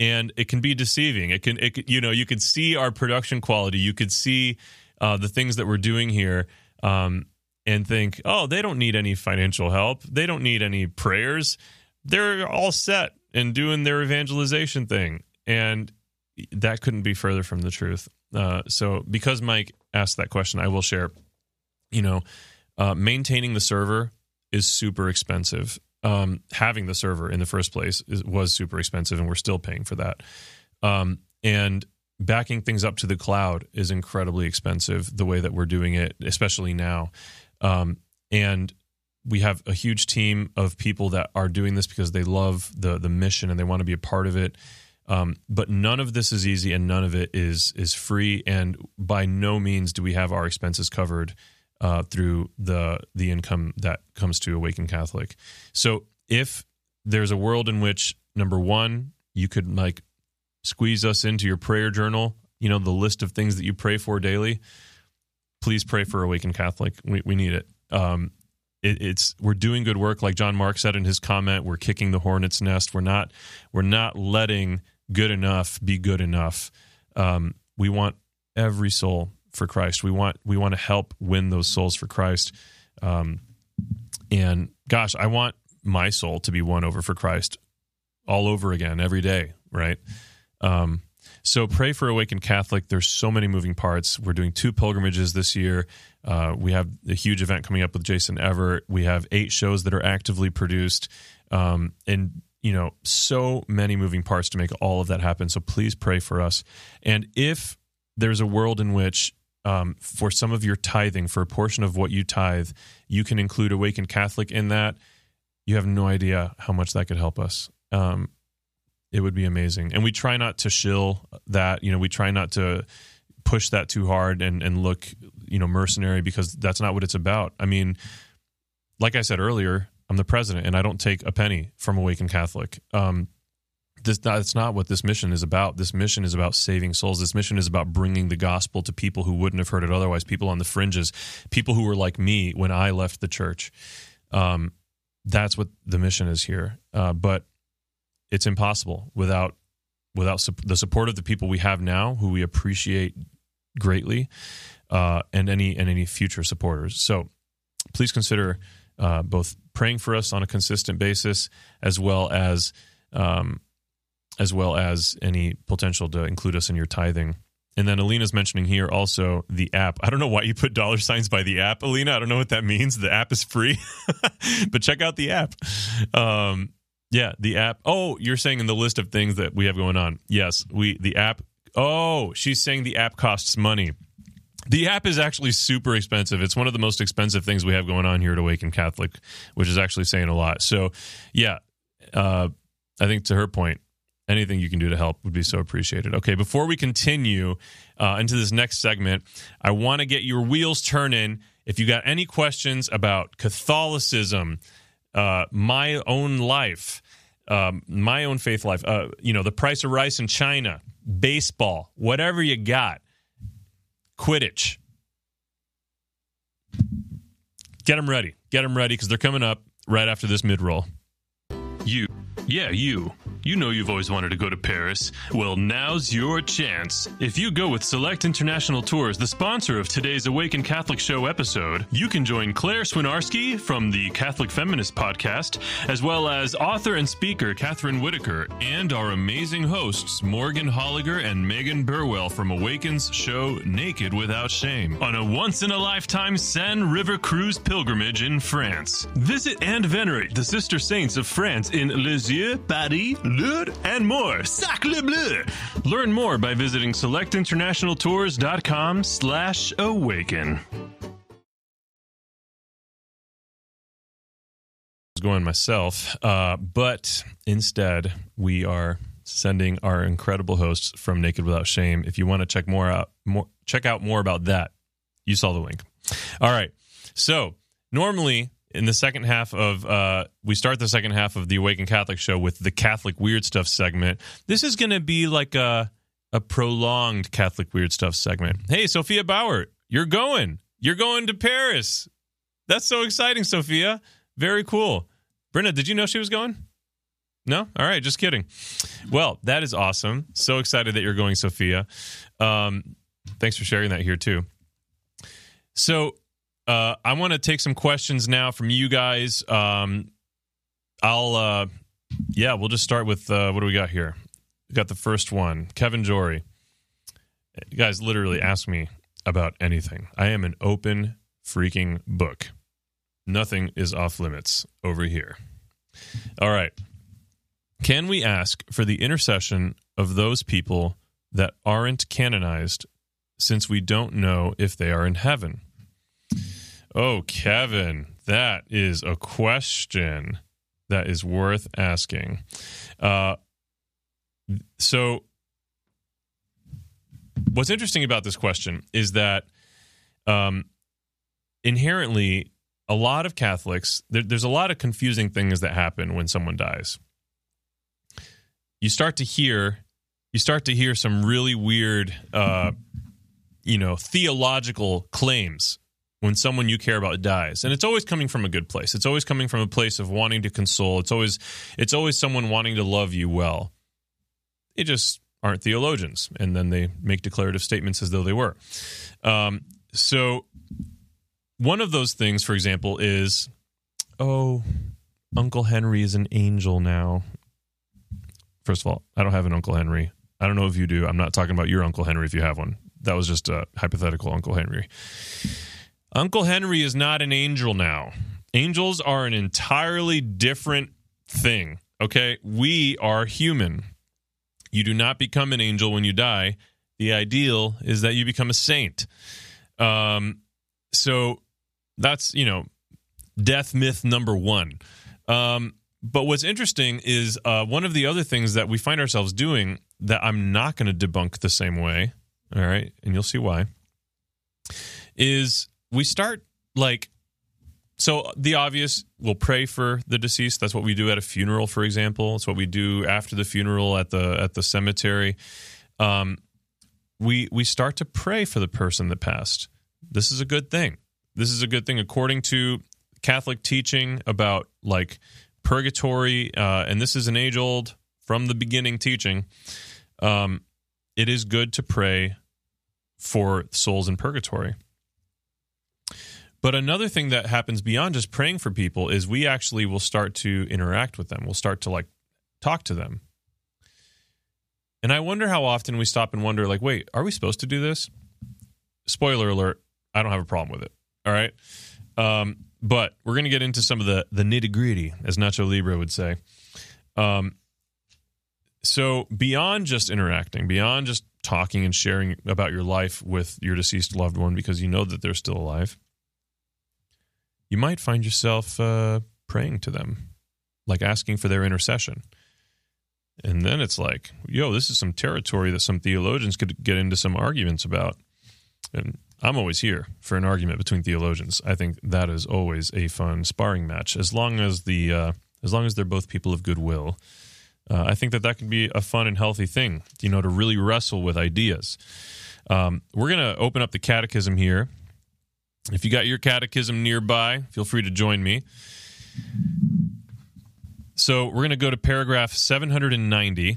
and it can be deceiving. It can, it you know, you could see our production quality. You could see uh, the things that we're doing here, um, and think, oh, they don't need any financial help. They don't need any prayers. They're all set and doing their evangelization thing, and that couldn't be further from the truth. Uh, so, because Mike asked that question, I will share. You know, uh, maintaining the server is super expensive um, having the server in the first place is, was super expensive, and we're still paying for that. Um, and backing things up to the cloud is incredibly expensive. The way that we're doing it, especially now, um, and we have a huge team of people that are doing this because they love the the mission and they want to be a part of it. Um, but none of this is easy, and none of it is is free. And by no means do we have our expenses covered uh, through the the income that comes to Awaken Catholic. So if there's a world in which number one you could like squeeze us into your prayer journal, you know the list of things that you pray for daily. Please pray for Awaken Catholic. We we need it. Um, it, it's we're doing good work, like John Mark said in his comment. We're kicking the hornet's nest. We're not we're not letting good enough be good enough. Um, we want every soul for Christ. We want we want to help win those souls for Christ. Um, and gosh, I want my soul to be won over for Christ all over again every day, right? Um, so pray for Awaken Catholic. There's so many moving parts. We're doing two pilgrimages this year. Uh, we have a huge event coming up with Jason Evert. We have eight shows that are actively produced, um, and you know so many moving parts to make all of that happen. So please pray for us. And if there's a world in which um, for some of your tithing, for a portion of what you tithe, you can include Awakened Catholic in that. You have no idea how much that could help us. Um, it would be amazing. And we try not to shill that. You know, we try not to push that too hard and and look, you know, mercenary because that's not what it's about. I mean, like I said earlier, I'm the president and I don't take a penny from Awakened Catholic. Um, this, that's not what this mission is about. This mission is about saving souls. This mission is about bringing the gospel to people who wouldn't have heard it otherwise, people on the fringes, people who were like me when I left the church. Um, that's what the mission is here. Uh, but it's impossible without without su- the support of the people we have now, who we appreciate greatly, uh, and any and any future supporters. So please consider uh, both praying for us on a consistent basis, as well as um, as well as any potential to include us in your tithing. And then Alina's mentioning here also the app. I don't know why you put dollar signs by the app, Alina. I don't know what that means. The app is free, but check out the app. Um, yeah, the app. Oh, you're saying in the list of things that we have going on. Yes, we the app. Oh, she's saying the app costs money. The app is actually super expensive. It's one of the most expensive things we have going on here at Awaken Catholic, which is actually saying a lot. So, yeah, uh, I think to her point, anything you can do to help would be so appreciated. Okay, before we continue uh, into this next segment, I want to get your wheels turning. If you got any questions about Catholicism, uh, my own life, um, my own faith life, uh, you know, the price of rice in China, baseball, whatever you got, Quidditch. Get them ready. Get them ready because they're coming up right after this mid roll. You. Yeah, you. You know you've always wanted to go to Paris. Well, now's your chance. If you go with Select International Tours, the sponsor of today's Awaken Catholic Show episode, you can join Claire Swinarski from the Catholic Feminist podcast, as well as author and speaker Kathryn Whitaker, and our amazing hosts Morgan Holliger and Megan Burwell from Awaken's show Naked Without Shame on a once in a lifetime Seine River cruise pilgrimage in France. Visit and venerate the sister saints of France in Lisieux, Paris, Lourdes, and more. Sacre bleu! Learn more by visiting selectinternationaltours.com slash awaken. going myself, uh, but instead we are sending our incredible hosts from Naked Without Shame. If you want to check more out, more check out more about that, you saw the link. All right. So normally in the second half of uh, we start the second half of the Awaken Catholic show with the Catholic Weird Stuff segment. This is going to be like a a prolonged Catholic Weird Stuff segment. Hey, Sophia Bauer, you're going. You're going to Paris. That's so exciting, Sophia. Very cool. Brenna, did you know she was going? No? All right, just kidding. Well, that is awesome. So excited that you're going, Sophia. Um, thanks for sharing that here, too. So, uh, I want to take some questions now from you guys. Um, I'll, uh, yeah, we'll just start with uh, what do we got here? We got the first one, Kevin Jory. You guys literally ask me about anything. I am an open freaking book. Nothing is off limits over here. All right. Can we ask for the intercession of those people that aren't canonized since we don't know if they are in heaven? Oh, Kevin, that is a question that is worth asking. Uh, so, what's interesting about this question is that um, inherently, a lot of Catholics, there, there's a lot of confusing things that happen when someone dies. You start to hear, you start to hear some really weird, uh, you know, theological claims when someone you care about dies. And it's always coming from a good place. It's always coming from a place of wanting to console. It's always it's always someone wanting to love you well. They just aren't theologians. And then they make declarative statements as though they were. Um, so one of those things for example is oh uncle henry is an angel now. First of all i don't have an uncle henry. I don't know if you do. I'm not talking about your uncle henry if you have one. That was just a hypothetical uncle henry Uncle Henry is not an angel now. Angels are an entirely different thing. Okay. We are human. You do not become an angel when you die. The ideal is that you become a saint. Um, so that's, you know, death myth number one. Um, but what's interesting is uh, one of the other things that we find ourselves doing that I'm not going to debunk the same way. All right. And you'll see why. Is we start like so the obvious we'll pray for the deceased. That's what we do at a funeral for example. It's what we do after the funeral at the at the cemetery. Um, we we start to pray for the person that passed. This is a good thing. This is a good thing. According to catholic teaching about like purgatory uh, and this is an age old from the beginning teaching um, it is good to pray for souls in purgatory but another thing that happens beyond just praying for people is we actually will start to interact with them. We'll start to like talk to them. And I wonder how often we stop and wonder, like, wait, are we supposed to do this? Spoiler alert, I don't have a problem with it. All right. Um, but we're going to get into some of the, the nitty gritty, as Nacho Libre would say. Um, so, beyond just interacting, beyond just talking and sharing about your life with your deceased loved one because you know that they're still alive, you might find yourself uh, praying to them, like asking for their intercession. And then it's like, yo, this is some territory that some theologians could get into some arguments about. And I'm always here for an argument between theologians. I think that is always a fun sparring match, as long as the uh, as long as they're both people of goodwill. Uh, I think that that can be a fun and healthy thing, you know, to really wrestle with ideas. Um, we're going to open up the catechism here. If you got your catechism nearby, feel free to join me. So we're going to go to paragraph 790.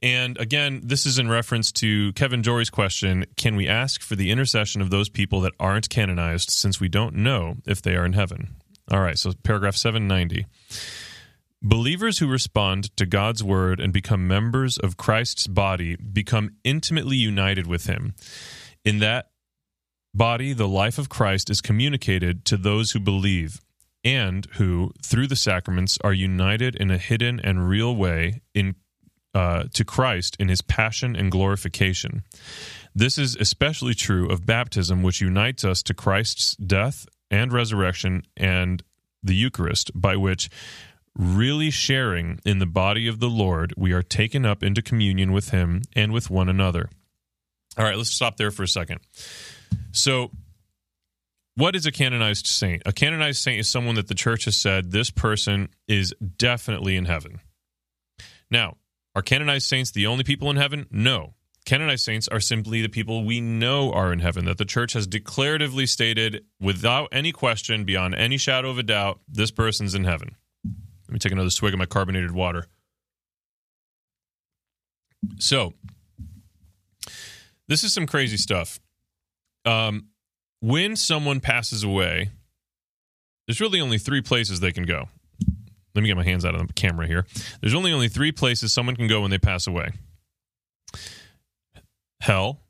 And again, this is in reference to Kevin Jory's question Can we ask for the intercession of those people that aren't canonized since we don't know if they are in heaven? All right, so paragraph 790. Believers who respond to God's word and become members of Christ's body become intimately united with him. In that body, the life of Christ is communicated to those who believe and who, through the sacraments, are united in a hidden and real way in uh, to Christ in his passion and glorification. This is especially true of baptism, which unites us to Christ's death and resurrection and the Eucharist, by which, really sharing in the body of the Lord, we are taken up into communion with him and with one another. All right, let's stop there for a second. So, what is a canonized saint? A canonized saint is someone that the church has said this person is definitely in heaven. Now, are canonized saints the only people in heaven? No. Canonized saints are simply the people we know are in heaven, that the church has declaratively stated without any question, beyond any shadow of a doubt, this person's in heaven. Let me take another swig of my carbonated water. So, this is some crazy stuff. Um, when someone passes away, there's really only three places they can go. Let me get my hands out of the camera here. There's only only three places someone can go when they pass away: hell,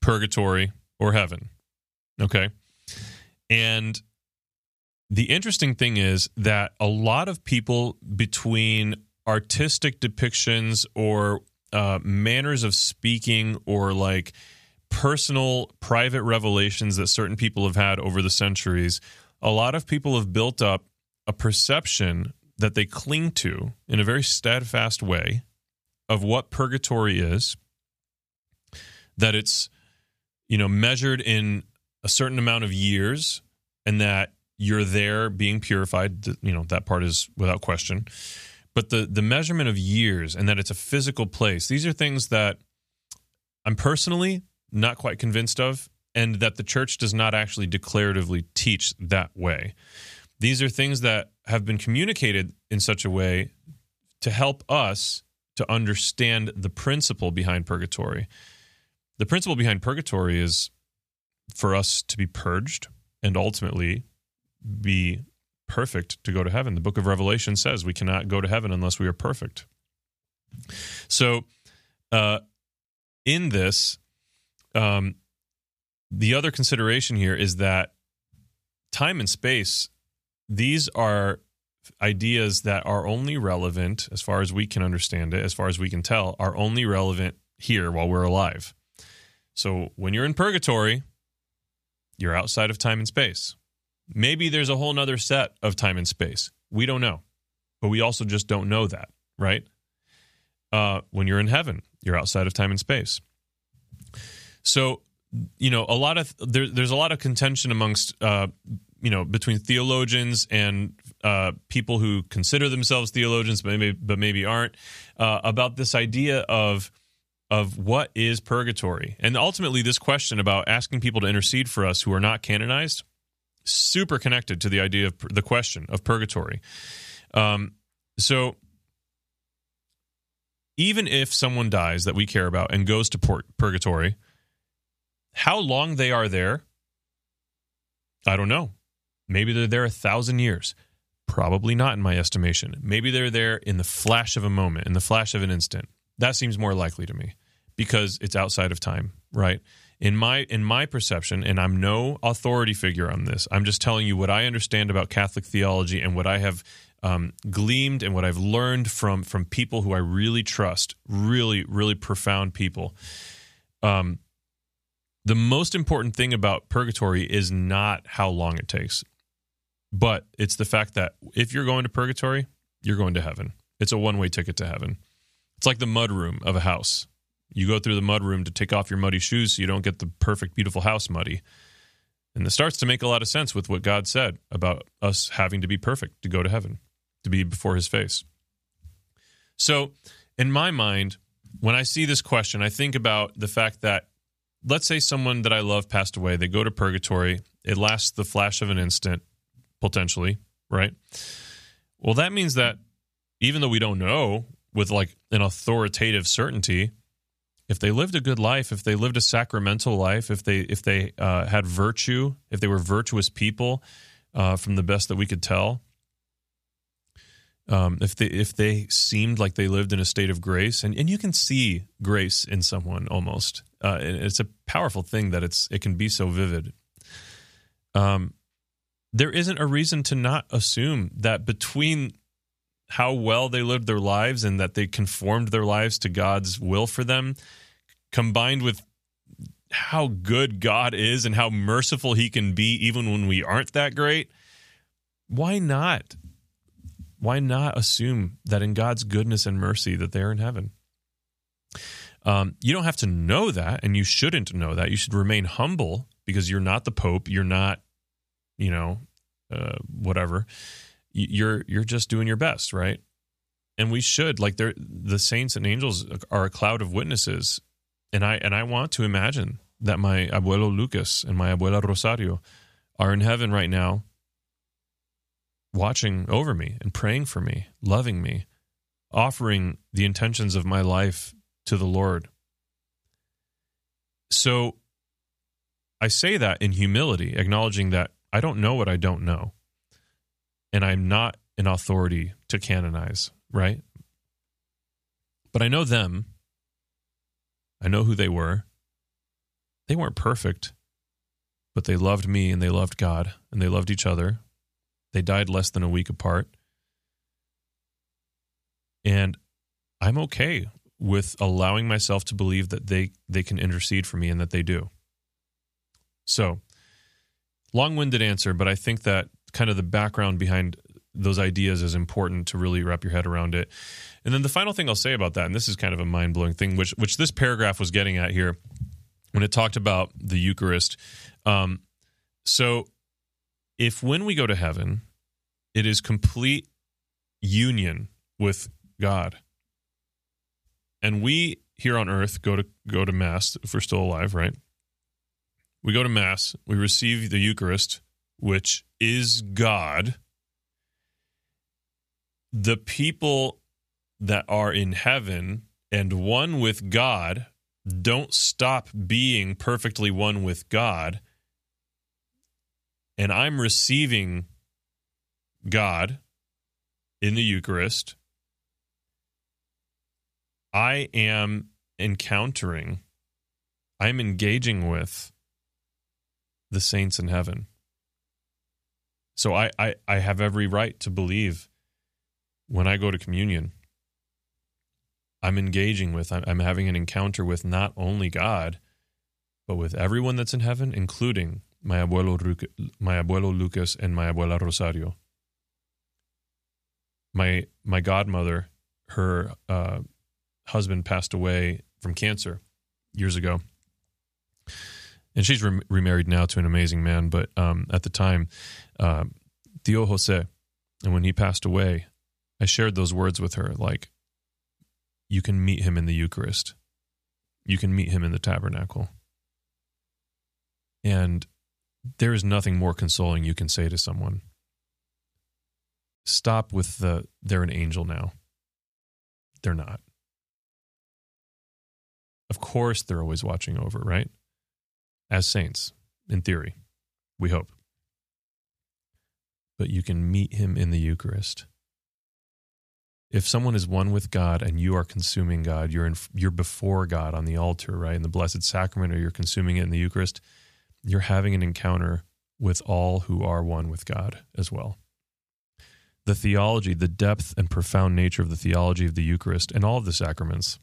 purgatory, or heaven. Okay, and the interesting thing is that a lot of people between artistic depictions or uh, manners of speaking or like personal private revelations that certain people have had over the centuries a lot of people have built up a perception that they cling to in a very steadfast way of what purgatory is that it's you know measured in a certain amount of years and that you're there being purified. You know that part is without question. But the the measurement of years and that it's a physical place these are things that i'm personally not quite convinced of and that the church does not actually declaratively teach that way these are things that have been communicated in such a way to help us to understand the principle behind purgatory the principle behind purgatory is for us to be purged and ultimately be perfect to go to heaven. The book of Revelation says we cannot go to heaven unless we are perfect. So, uh, in this, um, the other consideration here is that time and space, these are ideas that are only relevant, as far as we can understand it, as far as we can tell, are only relevant here while we're alive. So, when you're in purgatory, you're outside of time and space. Maybe there's a whole nother set of time and space. We don't know. But we also just don't know that, right? Uh, when you're in heaven, you're outside of time and space. So, you know, a lot of there, there's a lot of contention amongst, uh, you know, between theologians and uh, people who consider themselves theologians, but maybe but maybe aren't, uh, about this idea of of what is purgatory, and ultimately this question about asking people to intercede for us who are not canonized super connected to the idea of the question of purgatory. Um, so, even if someone dies that we care about and goes to pur- purgatory, how long they are there, I don't know. Maybe they're there a thousand years. Probably not, in my estimation. Maybe they're there in the flash of a moment, in the flash of an instant. That seems more likely to me because it's outside of time, right? in my in my perception and i'm no authority figure on this i'm just telling you what i understand about catholic theology and what i have um, gleamed and what i've learned from from people who i really trust really really profound people um, the most important thing about purgatory is not how long it takes but it's the fact that if you're going to purgatory you're going to heaven it's a one-way ticket to heaven it's like the mud room of a house you go through the mud room to take off your muddy shoes so you don't get the perfect, beautiful house muddy. And this starts to make a lot of sense with what God said about us having to be perfect to go to heaven, to be before his face. So, in my mind, when I see this question, I think about the fact that let's say someone that I love passed away, they go to purgatory, it lasts the flash of an instant, potentially, right? Well, that means that even though we don't know with like an authoritative certainty, if they lived a good life, if they lived a sacramental life, if they if they uh, had virtue, if they were virtuous people, uh, from the best that we could tell, um, if they if they seemed like they lived in a state of grace, and, and you can see grace in someone almost, uh, it's a powerful thing that it's it can be so vivid. Um, there isn't a reason to not assume that between how well they lived their lives and that they conformed their lives to God's will for them, combined with how good God is and how merciful He can be, even when we aren't that great. Why not why not assume that in God's goodness and mercy that they're in heaven? Um, you don't have to know that, and you shouldn't know that. You should remain humble because you're not the Pope. You're not, you know, uh, whatever. You're you're just doing your best, right? And we should like they're the saints and angels are a cloud of witnesses, and I and I want to imagine that my abuelo Lucas and my abuela Rosario are in heaven right now watching over me and praying for me, loving me, offering the intentions of my life to the Lord. So I say that in humility, acknowledging that I don't know what I don't know. And I'm not an authority to canonize, right? But I know them. I know who they were. They weren't perfect, but they loved me and they loved God and they loved each other they died less than a week apart. And I'm okay with allowing myself to believe that they, they can intercede for me and that they do. So, long winded answer, but I think that kind of the background behind those ideas is important to really wrap your head around it. And then the final thing I'll say about that, and this is kind of a mind blowing thing, which which this paragraph was getting at here when it talked about the Eucharist. Um, so if when we go to heaven, it is complete union with God. And we here on earth go to go to mass if we're still alive, right? We go to mass, we receive the Eucharist, which is God. The people that are in heaven and one with God don't stop being perfectly one with God and I'm receiving God in the Eucharist, I am encountering, I'm engaging with the saints in heaven. So I, I, I have every right to believe when I go to communion, I'm engaging with, I'm, I'm having an encounter with not only God, but with everyone that's in heaven, including my abuelo, my abuelo Lucas and my abuela Rosario. My my godmother, her uh, husband passed away from cancer years ago, and she's re- remarried now to an amazing man. But um, at the time, uh, Tio Jose, and when he passed away, I shared those words with her, like, "You can meet him in the Eucharist, you can meet him in the tabernacle." And there is nothing more consoling you can say to someone. Stop with the they're an angel now. They're not. Of course, they're always watching over, right? As saints, in theory, we hope. But you can meet him in the Eucharist. If someone is one with God and you are consuming God, you're in, you're before God on the altar, right? In the Blessed Sacrament, or you're consuming it in the Eucharist you're having an encounter with all who are one with God as well. The theology, the depth and profound nature of the theology of the Eucharist and all of the sacraments,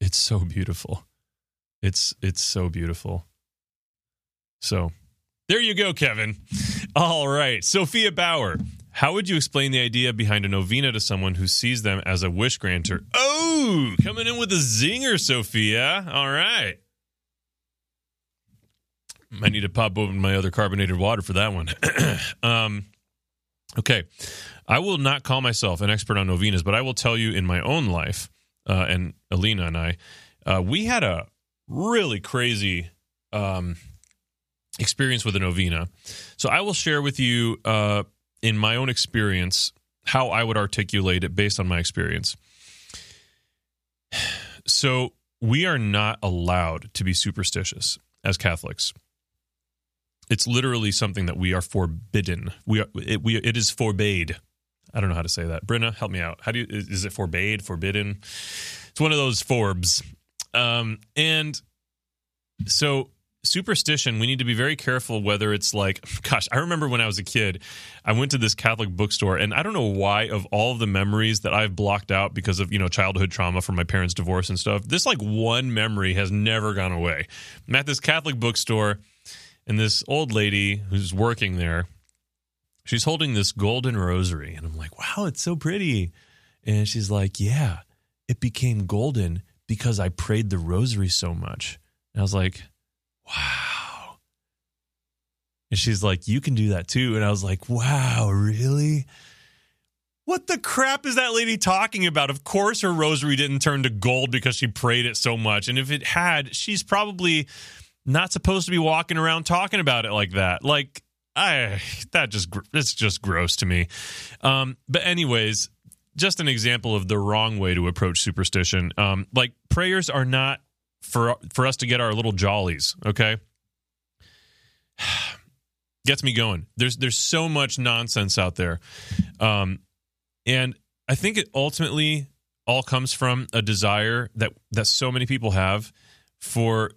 it's so beautiful. It's it's so beautiful. So, there you go, Kevin. All right, Sophia Bauer. How would you explain the idea behind a novena to someone who sees them as a wish granter? Oh, coming in with a zinger, Sophia. All right. I need to pop open my other carbonated water for that one. um, okay. I will not call myself an expert on novenas, but I will tell you in my own life, uh, and Alina and I, uh, we had a really crazy um, experience with a novena. So I will share with you uh, in my own experience how I would articulate it based on my experience. So we are not allowed to be superstitious as Catholics. It's literally something that we are forbidden. We are it, we it is forbade. I don't know how to say that. Brenna, help me out. How do you is it forbade, forbidden? It's one of those forbs. Um, and so superstition we need to be very careful whether it's like gosh i remember when i was a kid i went to this catholic bookstore and i don't know why of all the memories that i've blocked out because of you know childhood trauma from my parents divorce and stuff this like one memory has never gone away i'm at this catholic bookstore and this old lady who's working there she's holding this golden rosary and i'm like wow it's so pretty and she's like yeah it became golden because i prayed the rosary so much and i was like wow. And she's like, you can do that too. And I was like, wow, really? What the crap is that lady talking about? Of course, her rosary didn't turn to gold because she prayed it so much. And if it had, she's probably not supposed to be walking around talking about it like that. Like, I that just it's just gross to me. Um, but anyways, just an example of the wrong way to approach superstition. Um, like prayers are not for for us to get our little jollies. Okay, gets me going. There's there's so much nonsense out there, um, and I think it ultimately all comes from a desire that that so many people have for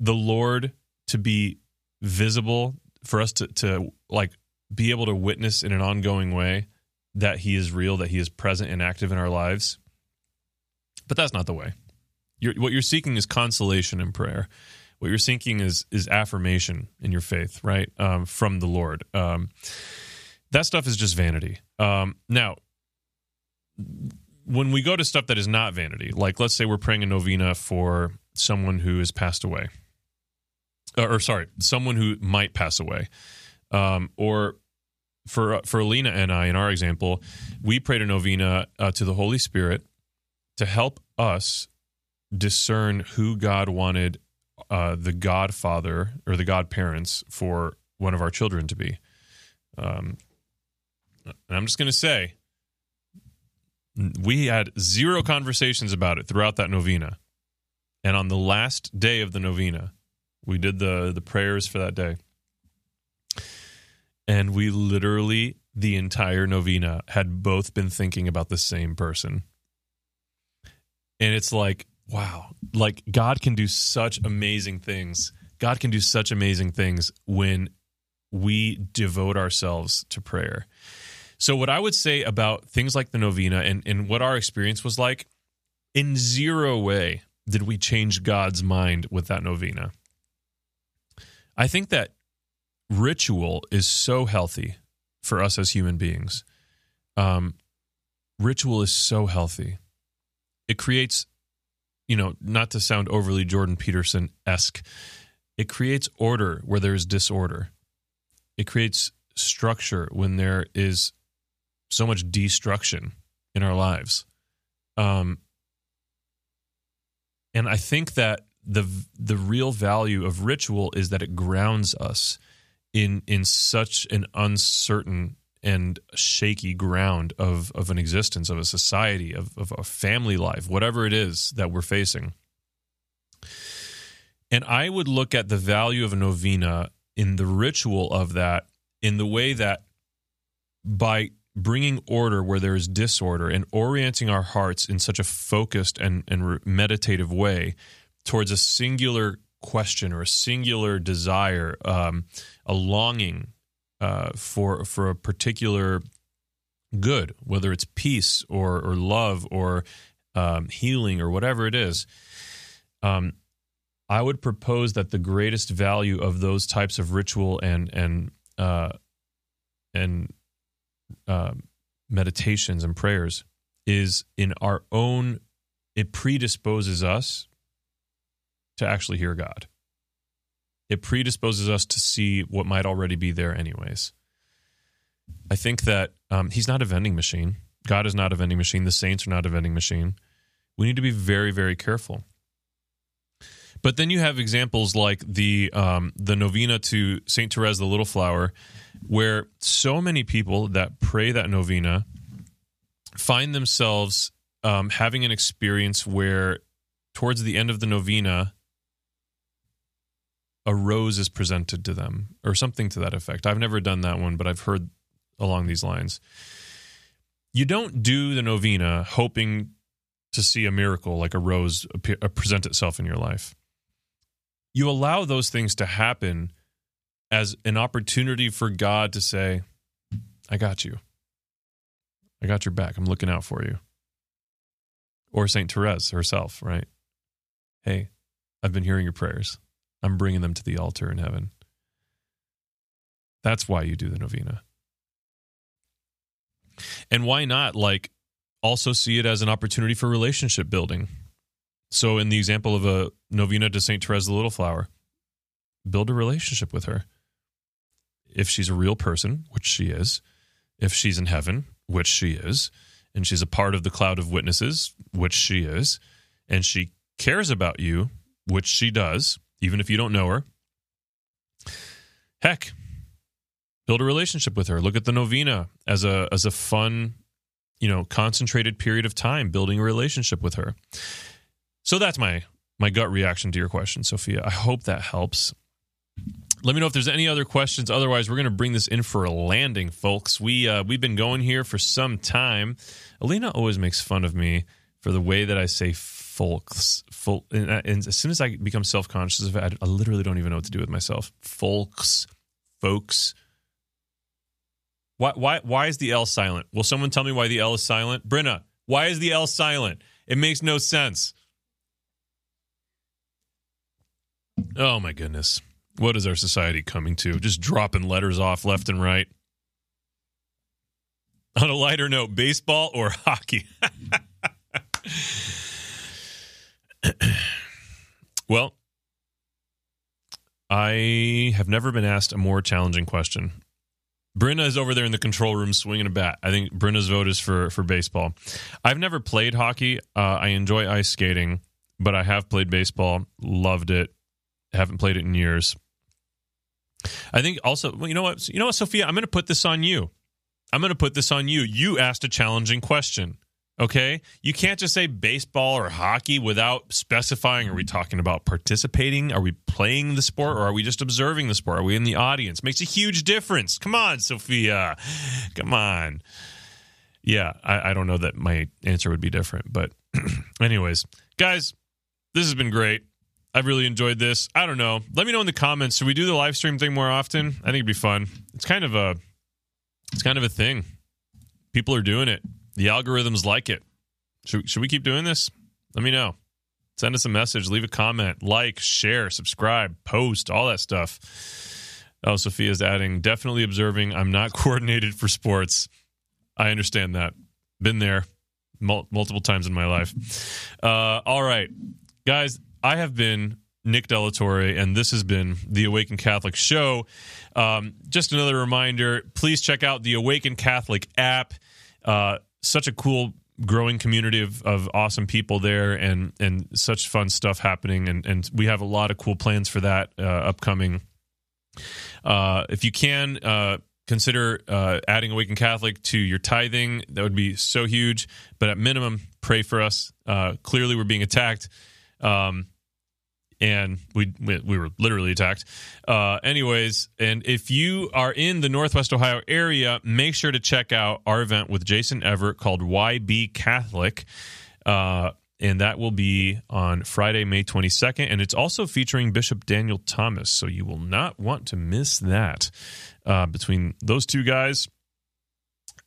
the Lord to be visible, for us to to like be able to witness in an ongoing way that He is real, that He is present and active in our lives. But that's not the way. You're, what you're seeking is consolation in prayer. What you're seeking is is affirmation in your faith, right, um, from the Lord. Um, that stuff is just vanity. Um, now, when we go to stuff that is not vanity, like let's say we're praying a novena for someone who has passed away, or, or sorry, someone who might pass away, um, or for for Alina and I, in our example, we prayed a novena uh, to the Holy Spirit to help us discern who God wanted uh, the godfather or the godparents for one of our children to be. Um, and I'm just going to say, we had zero conversations about it throughout that novena. And on the last day of the novena, we did the the prayers for that day. And we literally the entire novena had both been thinking about the same person. And it's like wow, like God can do such amazing things. God can do such amazing things when we devote ourselves to prayer. So, what I would say about things like the novena and, and what our experience was like, in zero way did we change God's mind with that novena. I think that ritual is so healthy for us as human beings. Um, ritual is so healthy. It creates you know, not to sound overly Jordan Peterson esque, it creates order where there is disorder. It creates structure when there is so much destruction in our lives. Um, and I think that the the real value of ritual is that it grounds us in in such an uncertain and shaky ground of of an existence of a society of of a family life whatever it is that we're facing. And i would look at the value of a novena in the ritual of that in the way that by bringing order where there is disorder and orienting our hearts in such a focused and, and meditative way towards a singular question or a singular desire, um, a longing uh, for for a particular good, whether it's peace or or love or um, healing or whatever it is. Um, I would propose that the greatest value of those types of ritual and and uh, and uh, meditations and prayers is in our own. It predisposes us to actually hear God it predisposes us to see what might already be there anyways. I think that Um, he's not a vending machine. God is not a vending machine. The saints are not a vending machine. We need to be very, very careful. But then you have examples like the um, the novena to Saint Therese the Little Flower, where so many people that pray that novena find themselves um, having an experience where, towards the end of the novena, a rose is presented to them or something to that effect. I've never done that one, but I've heard along these lines. You don't do the novena hoping to see a miracle like a rose appear, uh, present itself in your life. You allow those things to happen as an opportunity for God to say, I got you. I got your back. I'm looking out for you. Or St. Therese herself, right? Hey, I've been hearing your prayers. I'm bringing them to the altar in heaven. That's why you do the novena. And why not, like, also see it as an opportunity for relationship building? So, in the example of a novena to St. Therese the Little Flower, build a relationship with her. If she's a real person, which she is, if she's in heaven, which she is, and she's a part of the cloud of witnesses, which she is, and she cares about you, which she does, even if you don't know her. Heck, build a relationship with her. Look at the novena as a as a fun, you know, concentrated period of time building a relationship with her. So that's my my gut reaction to your question, Sophia. I hope that helps. Let me know if there's any other questions. Otherwise, we're going to bring this in for a landing, folks. We uh, we've been going here for some time. Alina always makes fun of me for the way that I say folks. Folk, and, uh, and as soon as I become self conscious of it, I, I literally don't even know what to do with myself. Folks, folks. Why why why is the L silent? Will someone tell me why the L is silent? Brenna, why is the L silent? It makes no sense. Oh my goodness. What is our society coming to? Just dropping letters off left and right. On a lighter note, baseball or hockey? well, I have never been asked a more challenging question. Brenna is over there in the control room swinging a bat. I think Brenna's vote is for for baseball. I've never played hockey. Uh, I enjoy ice skating, but I have played baseball. Loved it. Haven't played it in years. I think also, well, you know what? You know what, Sophia? I'm going to put this on you. I'm going to put this on you. You asked a challenging question. Okay. You can't just say baseball or hockey without specifying are we talking about participating? Are we playing the sport or are we just observing the sport? Are we in the audience? Makes a huge difference. Come on, Sophia. Come on. Yeah, I, I don't know that my answer would be different. But, anyways, guys, this has been great. I've really enjoyed this. I don't know. Let me know in the comments. Should we do the live stream thing more often? I think it'd be fun. It's kind of a it's kind of a thing. People are doing it. The algorithms like it. Should, should we keep doing this? Let me know. Send us a message, leave a comment, like, share, subscribe, post, all that stuff. Oh, Sophia's adding, definitely observing. I'm not coordinated for sports. I understand that. Been there mul- multiple times in my life. Uh, all right, guys, I have been Nick De La Torre, and this has been the Awaken Catholic Show. Um, just another reminder please check out the Awaken Catholic app. Uh, such a cool growing community of, of awesome people there and and such fun stuff happening. And and we have a lot of cool plans for that uh, upcoming. Uh, if you can uh, consider uh, adding awaken catholic to your tithing that would be so huge. But at minimum pray for us. Uh, clearly we're being attacked. Um, and we, we, we were literally attacked. Uh, anyways, and if you are in the Northwest Ohio area, make sure to check out our event with Jason Evert called YB Catholic. Uh, and that will be on Friday, May 22nd. And it's also featuring Bishop Daniel Thomas. So you will not want to miss that. Uh, between those two guys,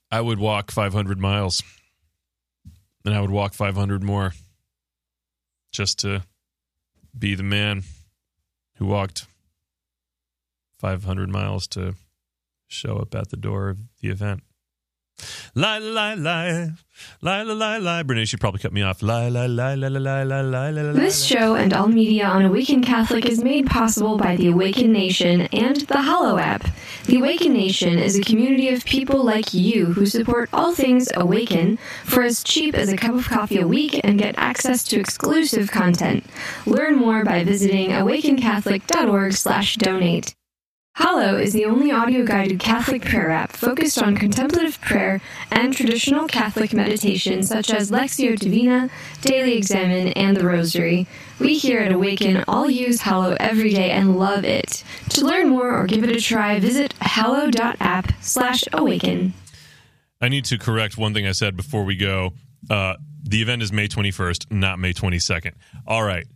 I would walk 500 miles. And I would walk 500 more just to be the man who walked 500 miles to show up at the door of the event. Lie, lie, lie. Lie, lie, lie, lie. Brenna should probably cut me off. Lie, lie, lie, lie, lie, lie, lie, lie, This show and all media on Awaken Catholic is made possible by the Awaken Nation and the Hallow app. The Awaken Nation is a community of people like you who support all things Awaken for as cheap as a cup of coffee a week and get access to exclusive content. Learn more by visiting awakencatholic.org slash donate. Hallow is the only audio guided Catholic prayer app focused on contemplative prayer and traditional Catholic meditation such as Lectio Divina, Daily Examen, and the Rosary. We here at Awaken all use Hallow every day and love it. To learn more or give it a try, visit hallow.app slash awaken. I need to correct one thing I said before we go. Uh, the event is May 21st, not May 22nd. All right.